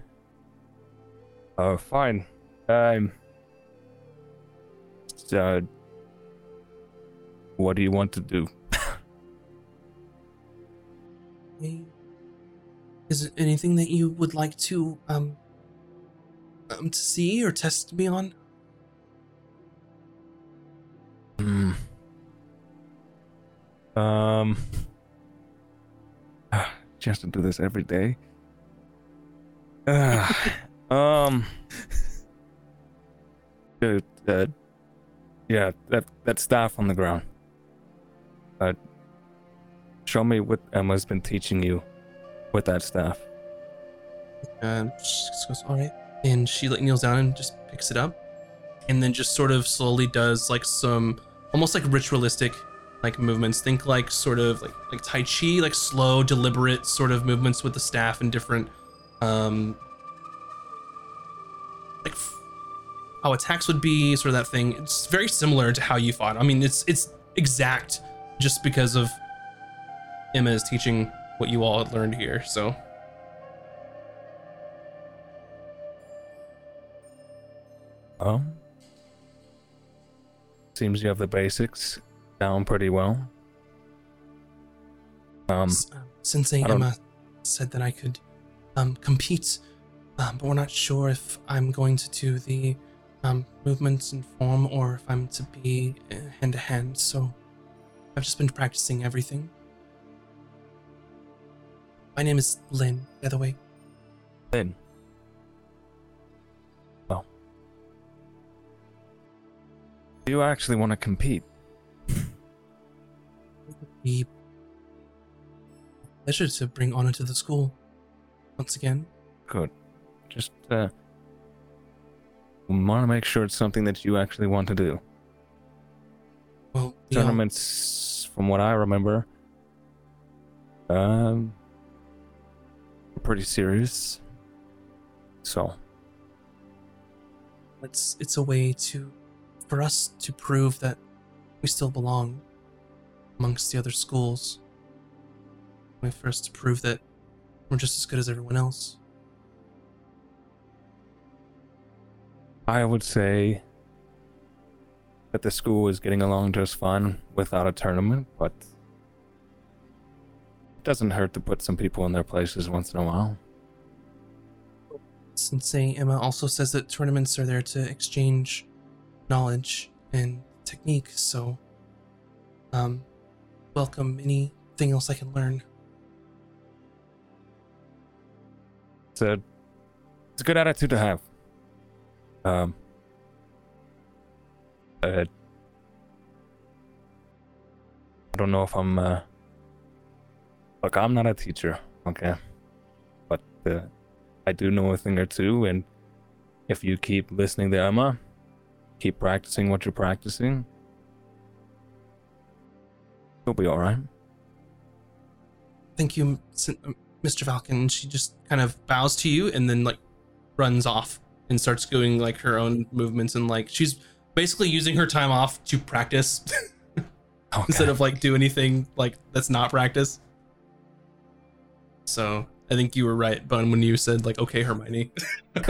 Uh, fine. Um. Uh. What do you want to do? [LAUGHS] Is it anything that you would like to um um to see or test me on? Hmm. Um. [SIGHS] Has to do this every day. Ah, um. Dude, uh, yeah, that that staff on the ground. Uh, show me what Emma's been teaching you with that staff. Um, she goes, all right. And she like kneels down and just picks it up, and then just sort of slowly does like some almost like ritualistic like movements. Think like sort of like like tai chi, like slow, deliberate sort of movements with the staff and different um like f- how attacks would be, sort of that thing. It's very similar to how you fought. I mean, it's it's exact just because of Emma is teaching what you all had learned here. So. Um. Seems you have the basics down pretty well. Um. S- um, Sensei Emma said that I could um, compete, um, but we're not sure if I'm going to do the um, movements in form or if I'm to be hand to hand. So I've just been practicing everything. My name is Lynn, by the way. Lynn. Well. Do you actually want to compete? [LAUGHS] Be pleasure to bring honor to the school once again. Good. Just, uh. Want to make sure it's something that you actually want to do. Well, Tournaments, from what I remember, um. pretty serious. So. it's it's a way to for us to prove that we still belong amongst the other schools. A way for us to prove that we're just as good as everyone else. I would say that the school is getting along just fine without a tournament, but it doesn't hurt to put some people in their places once in a while. Sensei Emma also says that tournaments are there to exchange knowledge and technique, so um welcome anything else I can learn. It's a it's a good attitude to have. Um. Uh, don't know if I'm. Uh... Look, I'm not a teacher, okay, but uh, I do know a thing or two, and if you keep listening to Emma, keep practicing what you're practicing, you'll be all right. Thank you, Mr. Valken. She just kind of bows to you and then like runs off and starts doing like her own movements and like she's basically using her time off to practice [LAUGHS] Okay. instead of like do anything like that's not practice. So I think you were right, Bun, when you said like, okay, Hermione. [LAUGHS] right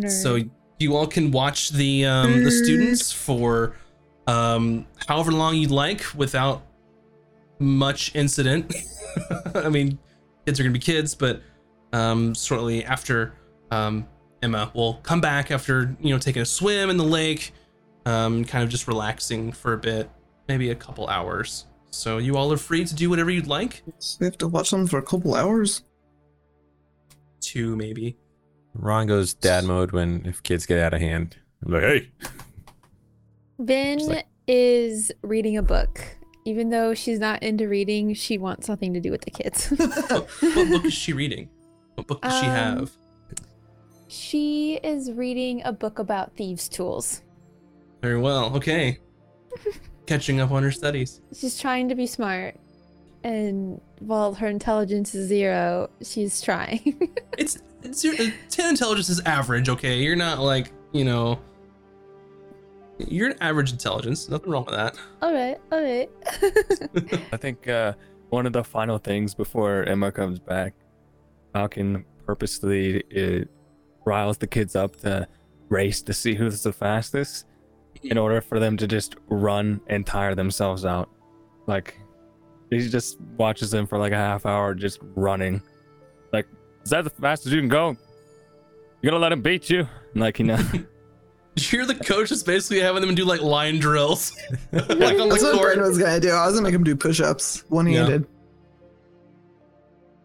Nerd. so you all can watch the um the students for um however long you'd like without much incident [LAUGHS] i mean kids are gonna be kids but um shortly after um emma will come back after you know taking a swim in the lake um kind of just relaxing for a bit maybe a couple hours so you all are free to do whatever you'd like We have to watch them for a couple hours. two maybe Ron goes dad mode when if kids get out of hand. I'm like, hey, Ben like- is reading a book. Even though she's not into reading, she wants something to do with the kids. what, [LAUGHS] what book is she reading what book does she Um, have she is reading a book about thieves' tools. Very well. Okay. [LAUGHS] Catching up on her studies. She's trying to be smart. And while her intelligence is zero, she's trying. [LAUGHS] It's it's your uh, ten intelligence is average. Okay, you're not like you know. You're an average intelligence. Nothing wrong with that. all right, all right. [LAUGHS] I think uh, one of the final things before Emma comes back, Valken purposely uh, riles the kids up to race to see who's the fastest in order for them to just run and tire themselves out. Like, he just watches them for like a half hour just running. Like, is that the fastest you can go? You're gonna let him beat you? Like, you know. [LAUGHS] You're the coach is basically having them do like line drills, [LAUGHS] like on That's the what court. Brandon was gonna do. I was gonna make him do push-ups, one-handed.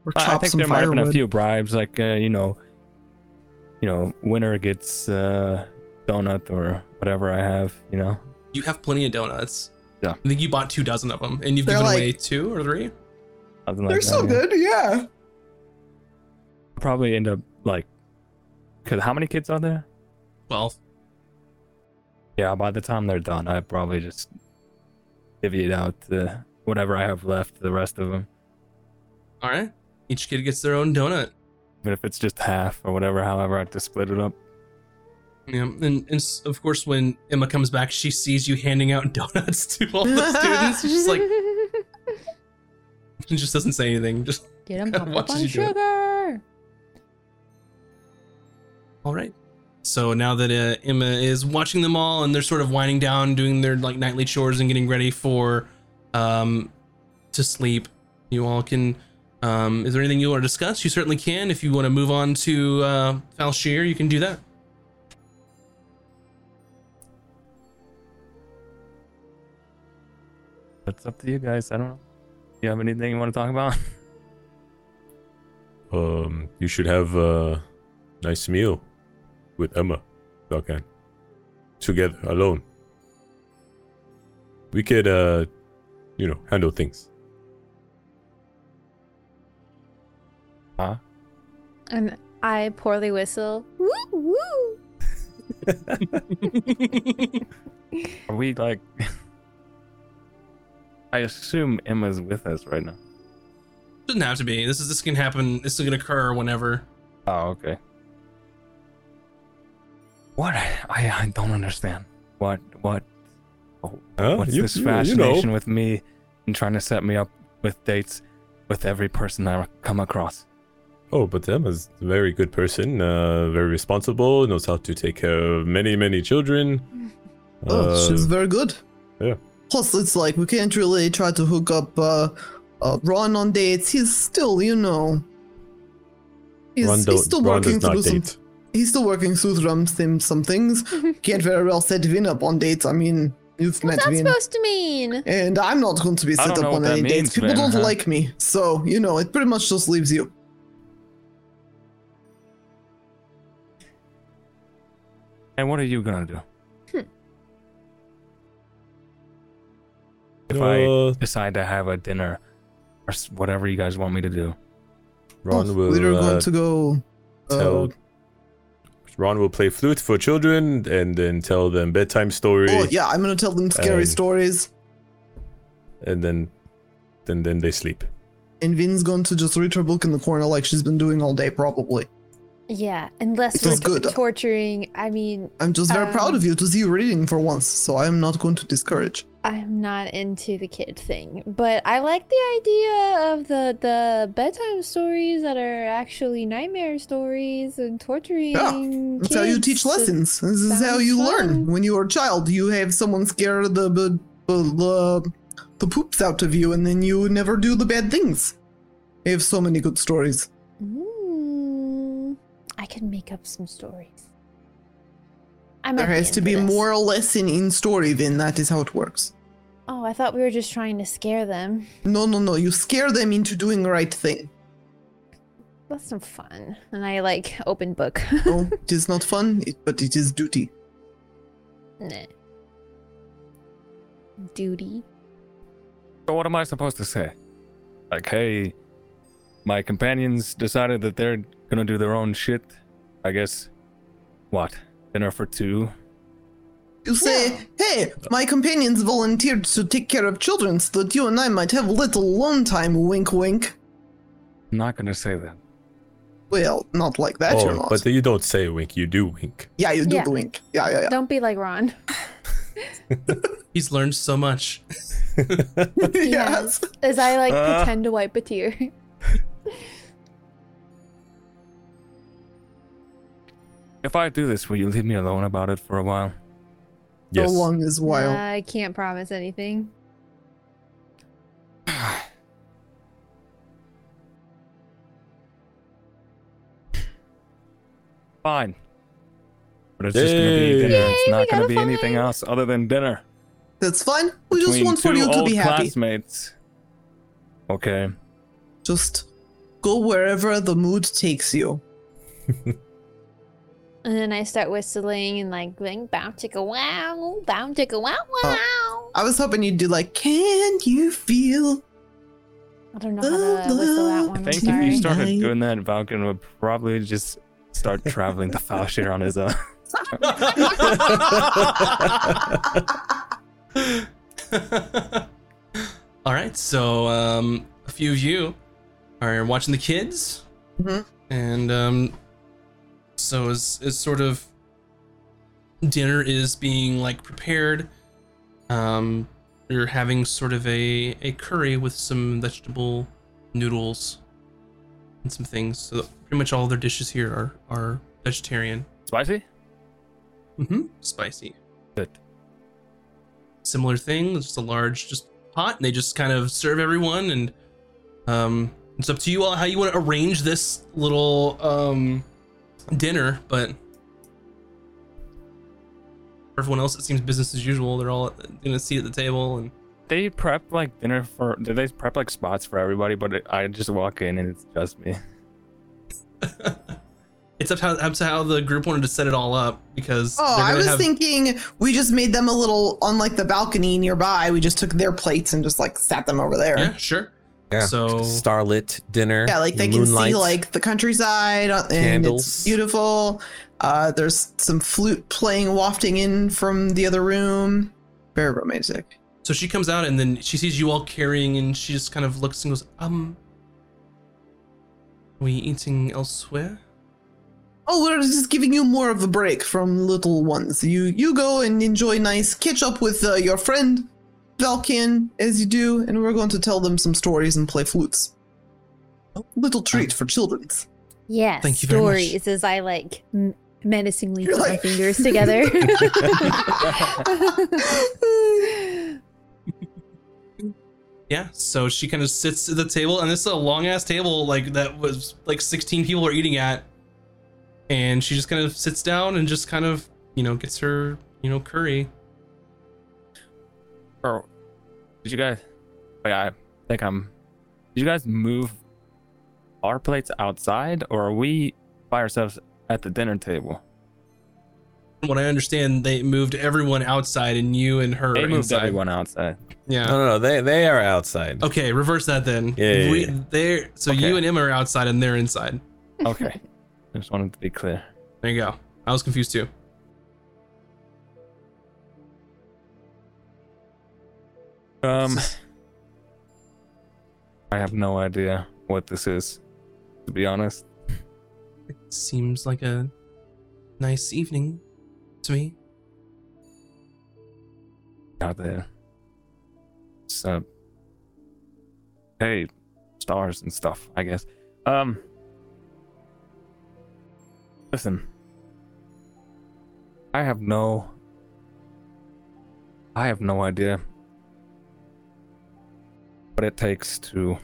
Or I I chop think some there might have been a few bribes, like uh, you know, you know, winner gets uh, donut or whatever I have. You know, You have plenty of donuts. Yeah. I think you bought two dozen of them, and you've They're given like- away two or three. something They're like so yeah. good, yeah. Probably end up like, cause how many kids are there? Twelve. Yeah, by the time they're done, I probably just divvy it out to whatever I have left. to The rest of them, All right. Each kid gets their own donut. even if it's just half or whatever. However, I have to split it up. Yeah, and, and of course, when Emma comes back, she sees you handing out [LAUGHS] donuts to all the [LAUGHS] students. She's like, [LAUGHS] she just doesn't say anything. Just Get them pumped Watches on you sugar. all right. So now that uh, Emma is watching them all, and they're sort of winding down, doing their like nightly chores and getting ready for um to sleep, you all can. Um, is there anything you want to discuss? You certainly can. If you want to move on to uh, Falshir, you can do that. It's up to you guys. I don't know. You have anything you want to talk about? [LAUGHS] um, you should have a nice meal with Emma, Valken. Together, alone. We could, uh, you know, handle things. Huh? And I poorly whistle. Woo woo. [LAUGHS] Are we like? [LAUGHS] I assume Emma's with us right now. Doesn't have to be. This is this can happen. This is gonna occur whenever. Oh, okay. What? I I don't understand. What what? oh, Huh? What's You- this you- you know. fascination with me and trying to set me up with dates with every person I come across? Oh, but Emma's a very good person, uh, very responsible, knows how to take care of many, many children. [LAUGHS] Oh, Uh, she's very good. yeah. Plus, it's like we can't really try to hook up uh, uh, Ron on dates. He's still, you know, he's, Ron, he's still Ron working does not through some. Date. He's still working through some, some, some things. [LAUGHS] can't very well set Vin up on dates. I mean, you've What's met that Vin. supposed to mean? And I'm not going to be set up on what that any dates. People Vin, don't huh? like me. So, you know, it pretty much just leaves you. And what are you gonna do? if I Uh, decide to have a dinner or whatever you guys want me to do. Ron will We're uh, going to go. Uh, tell. Ron will play flute for children and then tell them bedtime story, oh yeah, I'm gonna tell them scary And- stories. and then, then then they sleep. And Vin's going to just read her book in the corner like she's been doing all day, probably. Yeah, unless It we're good. torturing. I mean, I'm just very proud Um, of you to see you reading for once, so I'm not going to discourage. I'm not into the kid thing, but I like the idea of the the bedtime stories that are actually nightmare stories and torturing. Yeah, That's how you teach lessons. This is how you fun. learn. When you are a child, you have someone scare the the, the the poops out of you, and then you never do the bad things. I have so many good stories. Mm, I can make up some stories. I might There has to be a this. moral lesson in story, Vin. That is how it works. Oh, I thought we were just trying to scare them. No, no, no. You scare them into doing the right thing. That's some fun. And I like open book. No, [LAUGHS] it is not fun, it, but it is duty. Nah. Duty. So what am I supposed to say? Like, hey, my companions decided that they're gonna do their own shit. I guess. What? Dinner for two? You say, hey, my companions volunteered to take care of children so that you and I might have a little alone time, wink wink. I'm not gonna say that. Well, not like that, you're oh, not. but you don't say wink, you do wink. yeah, you do Yeah. the wink. Yeah, yeah, yeah. Don't be like Ron. [LAUGHS] He's learned so much. [LAUGHS] yes. As I like Uh. pretend to wipe a tear. [LAUGHS] If I do this, will you leave me alone about it for a while? Yes. So long as while. Uh, I can't promise anything. [SIGHS] Fine. But it's just gonna be Yay. dinner. it's not gonna got a be anything else other than dinner. That's fine. We just want for you to old be happy. classmates. Okay. Just go wherever the mood takes you. [LAUGHS] And then I start whistling and like going bow chicka wow, bow chicka wow wow. I was hoping you'd do like, can you feel? I don't know how to whistle that one. I I'm think if you started doing that, Valken would probably just start traveling to Falshir on his own. [LAUGHS] All right, so um, a few of you are watching the kids, Mhm. and um, so as as sort of dinner is being like prepared, um, you're having sort of a a curry with some vegetable noodles and some things. So pretty much all their dishes here are are vegetarian. Spicy? Mm-hmm. Spicy. Good. Similar thing, It's just a large just pot, and they just kind of serve everyone, and um, it's up to you all how you want to arrange this little um dinner, but for everyone else, it seems business as usual. They're all in a seat at the table, and They prep like dinner for. Did they prep like spots for everybody? But it, I just walk in and it's just me. [LAUGHS] it's up to, how, up to how the group wanted to set it all up because Oh, I was have thinking we just made them a little on like the balcony nearby. We just took their plates and just like sat them over there. yeah, sure. Yeah. So Starlit dinner. Yeah, like they can see like the countryside uh, and Candles. it's beautiful. Uh, there's some flute playing wafting in from the other room. Very romantic. So she comes out and then she sees you all carrying, and she just kind of looks and goes, "Um, are we eating elsewhere?" Oh, we're just giving you more of a break from little ones. You you go and enjoy nice catch up with uh, your friend Valken as you do, and we're going to tell them some stories and play flutes. Little treat for children's. Yes, Thank you very much. stories as I like m- menacingly You're put my fingers together. [LAUGHS] Yeah. So she kind of sits at the table, and this is a long ass table, like that was like 16 people are eating at, and she just kind of sits down and just kind of you know gets her you know curry. Or did you guys? Wait, I think I'm. Did you guys move our plates outside, or are we by ourselves at the dinner table? from what I understand, they moved everyone outside and you and her They moved inside. everyone outside. Yeah. No, no, no. They they are outside. Okay, reverse that then. Yeah, yeah, we, yeah. They're so Okay. you and Emma are outside and they're inside. Okay. [LAUGHS] I just wanted to be clear. There you go. I was confused too. Um, [LAUGHS] I have no idea what this is, to be honest. It seems like a nice evening to me. Out there. It's, uh, hey, stars and stuff, I guess. Um, listen. I have no. I have no idea what it takes to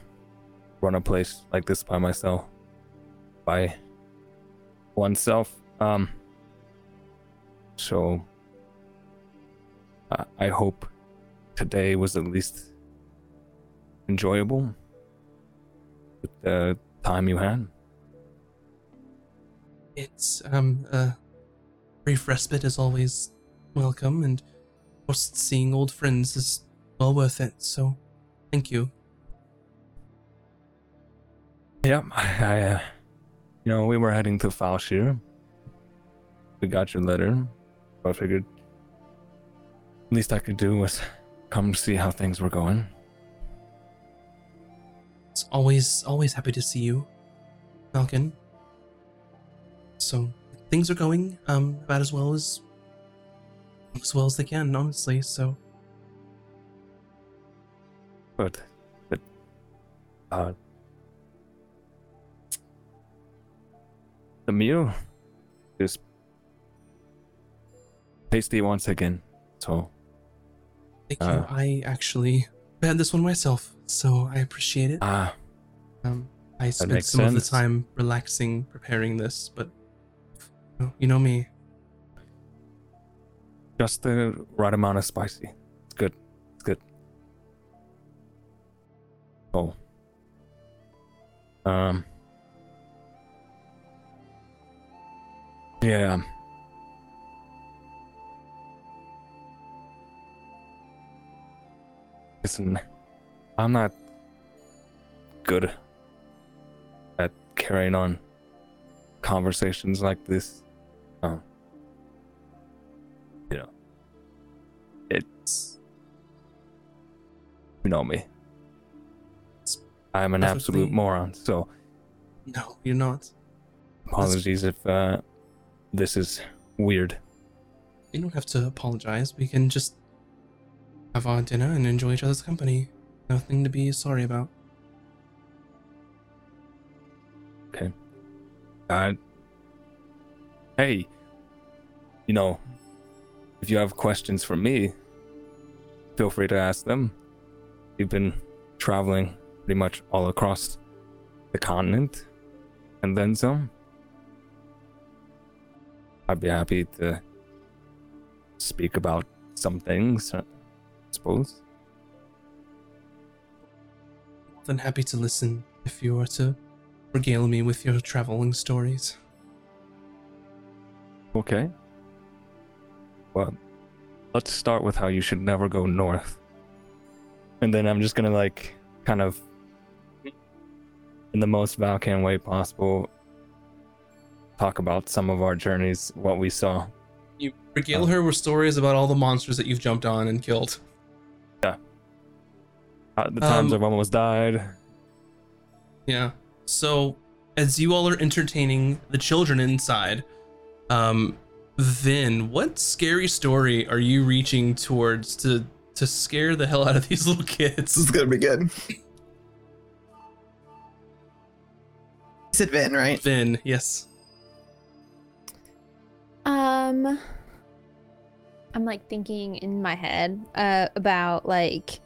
run a place like this by myself. By oneself. Um, so I- I hope today was at least enjoyable with the time you had. It's um a brief respite is always welcome, and of course seeing old friends is well worth it. So, thank you. Yep, [LAUGHS] I, I uh, you know, we were heading to Falshir. We got your letter. So I figured least I could do was come see how things were going. It's always always happy to see you, Malkin. So things are going um about as well as as well as they can, honestly. So But, but, uh, the meal is tasty once again. So, thank you. Uh. I actually had this one myself, so I appreciate it. ah, Um, I spent some of the time relaxing preparing this, but you know, you know me. just the right amount of spicy. Oh. Um. Yeah. Listen, I'm not good at carrying on conversations like this. Um, you know, it's you know me. I'm an absolute moron. So No, you're not. apologies if uh, this is weird. You don't have to apologize. We can just have our dinner and enjoy each other's company. Nothing to be sorry about. Okay. Uh, hey, you know, if you have questions for me, feel free to ask them. You've been traveling pretty much all across the continent and then some. I'd be happy to speak about some things, I suppose. More than happy to listen if you were to regale me with your traveling stories. Okay. Well, let's start with how you should never go north. And then I'm just gonna like kind of in the most Valken way possible talk about some of our journeys, what we saw. You regale Oh. her with stories about all the monsters that you've jumped on and killed. Uh, the times Um, I've almost died. Yeah. So, as you all are entertaining the children inside, um, Vin, what scary story are you reaching towards to to scare the hell out of these [LAUGHS] little kids? This is gonna be good. Said Vin, right? Vin, yes. Um, I'm like thinking in my head uh, about like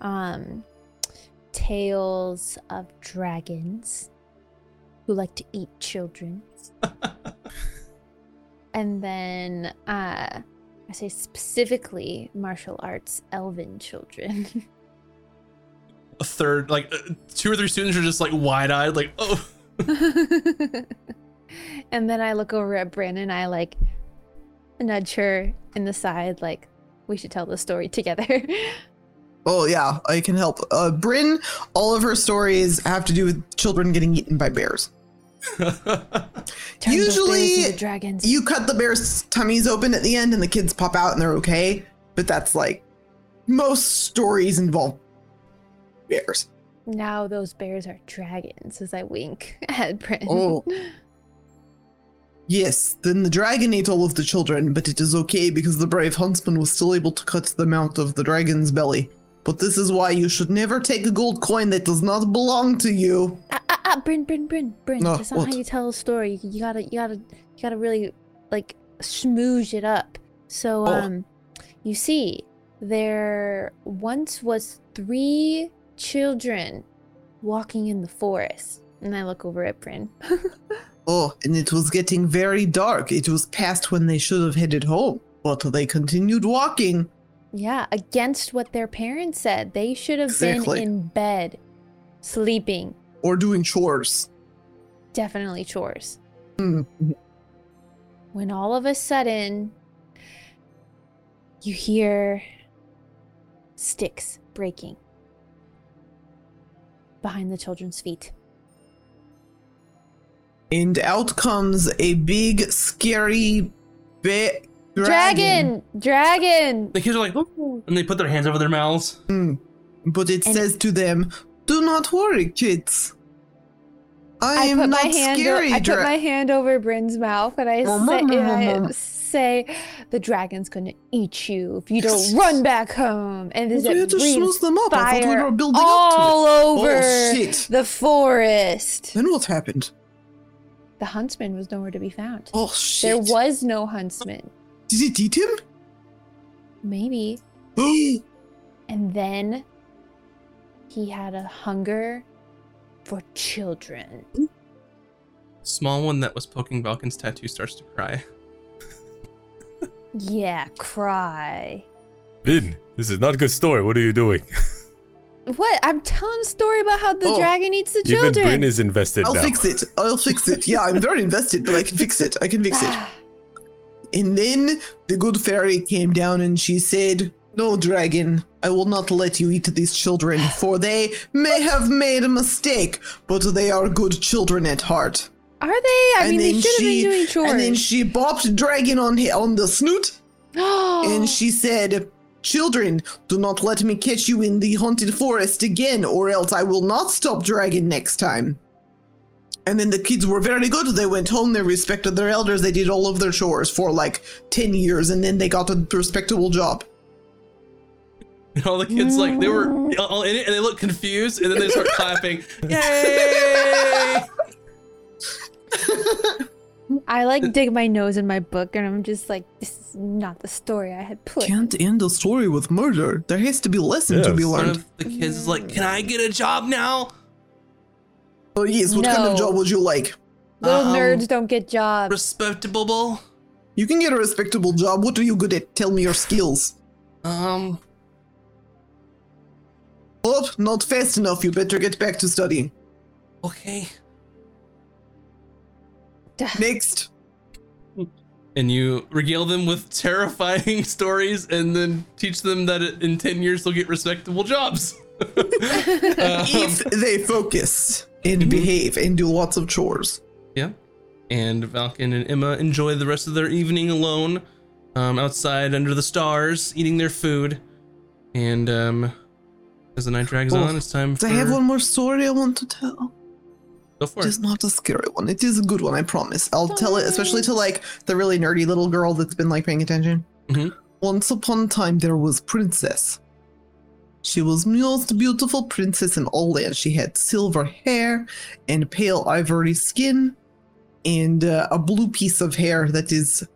um tales of dragons who like to eat children. [LAUGHS] and then uh I say specifically martial arts elven children. [LAUGHS] A third, like uh, two or three students are just like wide eyed, like, oh. [LAUGHS] and then I look over at Brandon. And I like nudge her in the side, like we should tell the story together. [LAUGHS] Oh yeah, I can help. Uh, Bryn, all of her stories have to do with children getting eaten by bears. Bears Usually, dragons. You cut the bears' tummies open at the end, and the kids pop out and they're okay. But that's like most stories involve bears. Now those bears are dragons. As I wink [LAUGHS] at Bryn. Oh. Yes, then the dragon ate all of the children, but it is okay because the brave huntsman was still able to cut them out of the dragon's belly. But this is why you should never take a gold coin that does not belong to you. Ah, ah, ah, Bryn, Bryn, Bryn, Bryn. No, That's not what? how you tell a story. You, you gotta, you gotta, you gotta really like smooge it up. So, Oh. um, you see, there once was three children walking in the forest, and I look over at Bryn. [LAUGHS] Oh, and it was getting very dark. It was past when they should have headed home, but they continued walking. yeah, against what their parents said, they should have Exactly. been in bed, sleeping. Or doing chores. Definitely chores. Hmm. when all of a sudden you hear sticks breaking behind the children's feet. And out comes a big, scary ba- Dragon! Dragon! the kids are like, "Ooh," and they put their hands over their mouths. Hmm. But it And- says to them, "Do not worry, kids. I, I am put not my hand. o- scary." I put my hand over Bryn's mouth, and I say, and I say, "The dragon's gonna eat you if you don't run [LAUGHS] back home." And as we it had to breathes them up. I thought we were building all up to it. Oh, over Oh shit! the forest. Then what happened? The huntsman was nowhere to be found. Oh shit! There was no huntsman. Did it eat him? Maybe. Oh, [GASPS] And then he had a hunger for children. Small one that was poking Valken's tattoo starts to cry. [LAUGHS] Yeah, cry. Vin, this is not a good story. What are you doing? [LAUGHS] What? I'm telling a story about how the Oh, dragon eats the Even children. Bryn is invested I'll now. fix it. I'll fix it. Yeah, I'm very invested, but I can fix it. I can fix it. [SIGHS] And then the good fairy came down and she said, No, dragon, I will not let you eat these children, for they may have made a mistake, but they are good children at heart. Are they? I and mean, they then should have she, been doing chores. And then she bopped dragon on on the snoot, [GASPS] and she said, Children, do not let me catch you in the haunted forest again, or else I will not stop dragon next time. And then the kids were very good. They went home, they respected their elders, they did all of their chores for like 10 years, and then they got a respectable job. And [LAUGHS] all the kids like they were mm. all in it, and they look confused, and then they start [LAUGHS] clapping. [LAUGHS] Yay! [LAUGHS] I like dig my nose in my book, and I'm just like, this is not the story I had put. Can't end a story with murder. There has to be a lesson to Yes. be One learned. of the kids is like, "Can I get a job now?" Oh, yes, what kind of job would you like? Little Um, nerds don't get jobs. Respectable. You can get a respectable job. What are you good at? Tell me your skills. Um, Oh, not fast enough. You better get back to studying. okay. Next. And you regale them with terrifying [LAUGHS] stories, and then teach them that in ten years they'll get respectable jobs. Um, [LAUGHS] [LAUGHS] if they focus and Mhm. behave and do lots of chores. Yeah. And Valken and Emma enjoy the rest of their evening alone, um, outside under the stars, eating their food. And um, as the night drags Oh, on, it's time for. I have one more story I want to tell. Go for It it. is not a scary one. It is a good one, I promise. I'll tell it, especially to like the really nerdy little girl that's been like paying attention. Mhm. Once upon a time, there was Princess. She was most beautiful princess in all land. She had silver hair and pale ivory skin, and uh, a blue piece of hair that is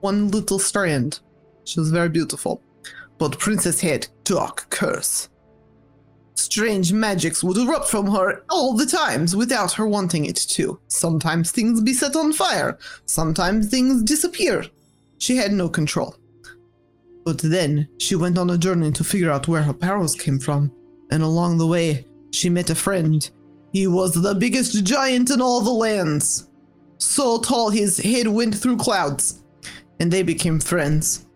one little strand. She was very beautiful. But Princess had dark curse. Strange magics would erupt from her all the times without her wanting it to. Sometimes things be set on fire, sometimes things disappear. She had no control. But then she went on a journey to figure out where her powers came from, and along the way, she met a friend. He was the biggest giant in all the lands. So tall his head went through clouds. and they became friends.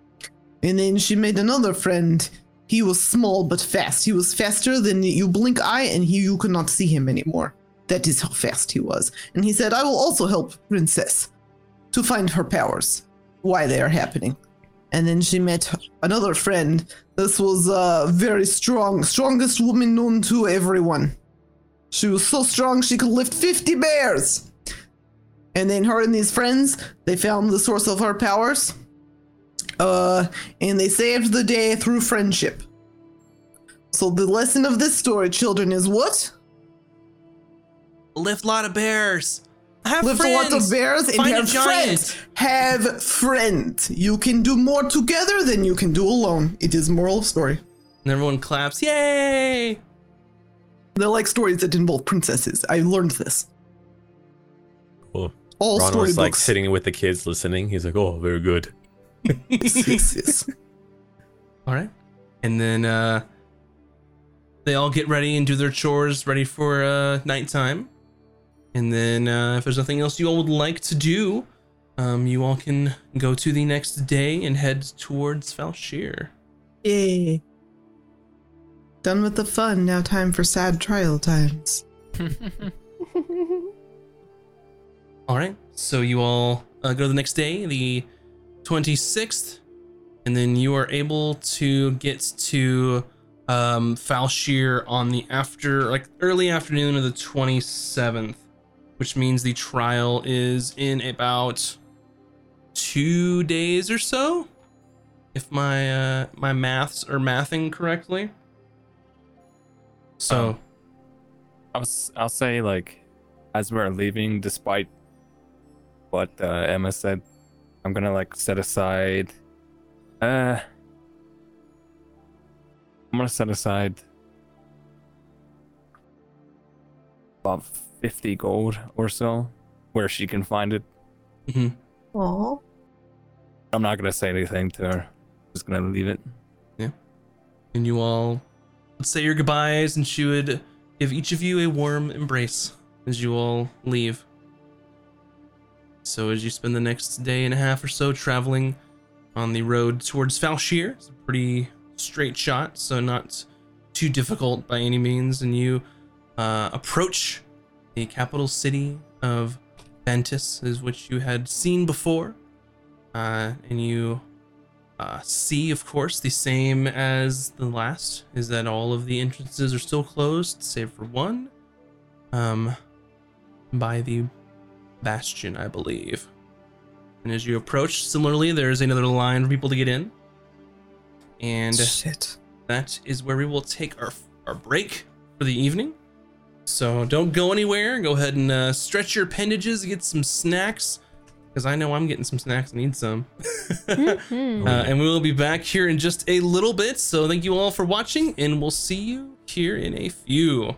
And then she made another friend. He was small but fast. He was faster than you blink eye, and he you could not see him anymore. That is how fast he was. And he said, "I will also help Princess to find her powers, why they are happening." And then she met another friend. This was a very strong, strongest woman known to everyone. She was so strong she could lift 50 bears. And then her and these friends, they found the source of her powers. Uh, and they saved the day through friendship. So the lesson of this story, children, is what? Lift a lot of bears. Have Lift friends. a lot of bears and Find a have friends. Have friends. You can do more together than you can do alone. It is moral of story. And everyone claps. Yay! They're like stories that involve princesses. I learned this. Cool. All Ron was like storybooks. sitting with the kids listening. He's like, "Oh, very good." Yes, yes, yes. [LAUGHS] All right. And then uh they all get ready and do their chores ready for uh nighttime. And then uh if there's nothing else you all would like to do, um you all can go to the next day and head towards Falshir. Yay. Done with the fun. Now time for sad trial times. [LAUGHS] All right. So you all uh, go to the next day, the 26th, and then you are able to get to um, Falshir on the after, like early afternoon of the 27th, which means the trial is in about two days or so, if my uh, my maths are mathing correctly. So. Um, I'll I'll say like, as we're leaving, despite what uh, Emma said, I'm gonna like set aside. Uh, I'm gonna set aside about fifty gold or so, where she can find it. Mm-hmm. Aww. I'm not gonna say anything to her. Just gonna leave it. Yeah. And you all would say your goodbyes, and she would give each of you a warm embrace as you all leave. So, as you spend the next day and a half or so traveling on the road towards Falshir, it's a pretty straight shot, so not too difficult by any means, and you uh, approach the capital city of Ventus, is which you had seen before, uh, and you uh, see, of course, the same as the last, is that all of the entrances are still closed, save for one. Um, by the bastion, I believe. And as you approach, similarly, there's another line for people to get in. And Shit. that is where we will take our our break for the evening. So don't go anywhere. Go ahead and uh, stretch your appendages, get some snacks, because I know I'm getting some snacks. I need some. Mhm. [LAUGHS] Uh, and we will be back here in just a little bit. So thank you all for watching, and we'll see you here in a few.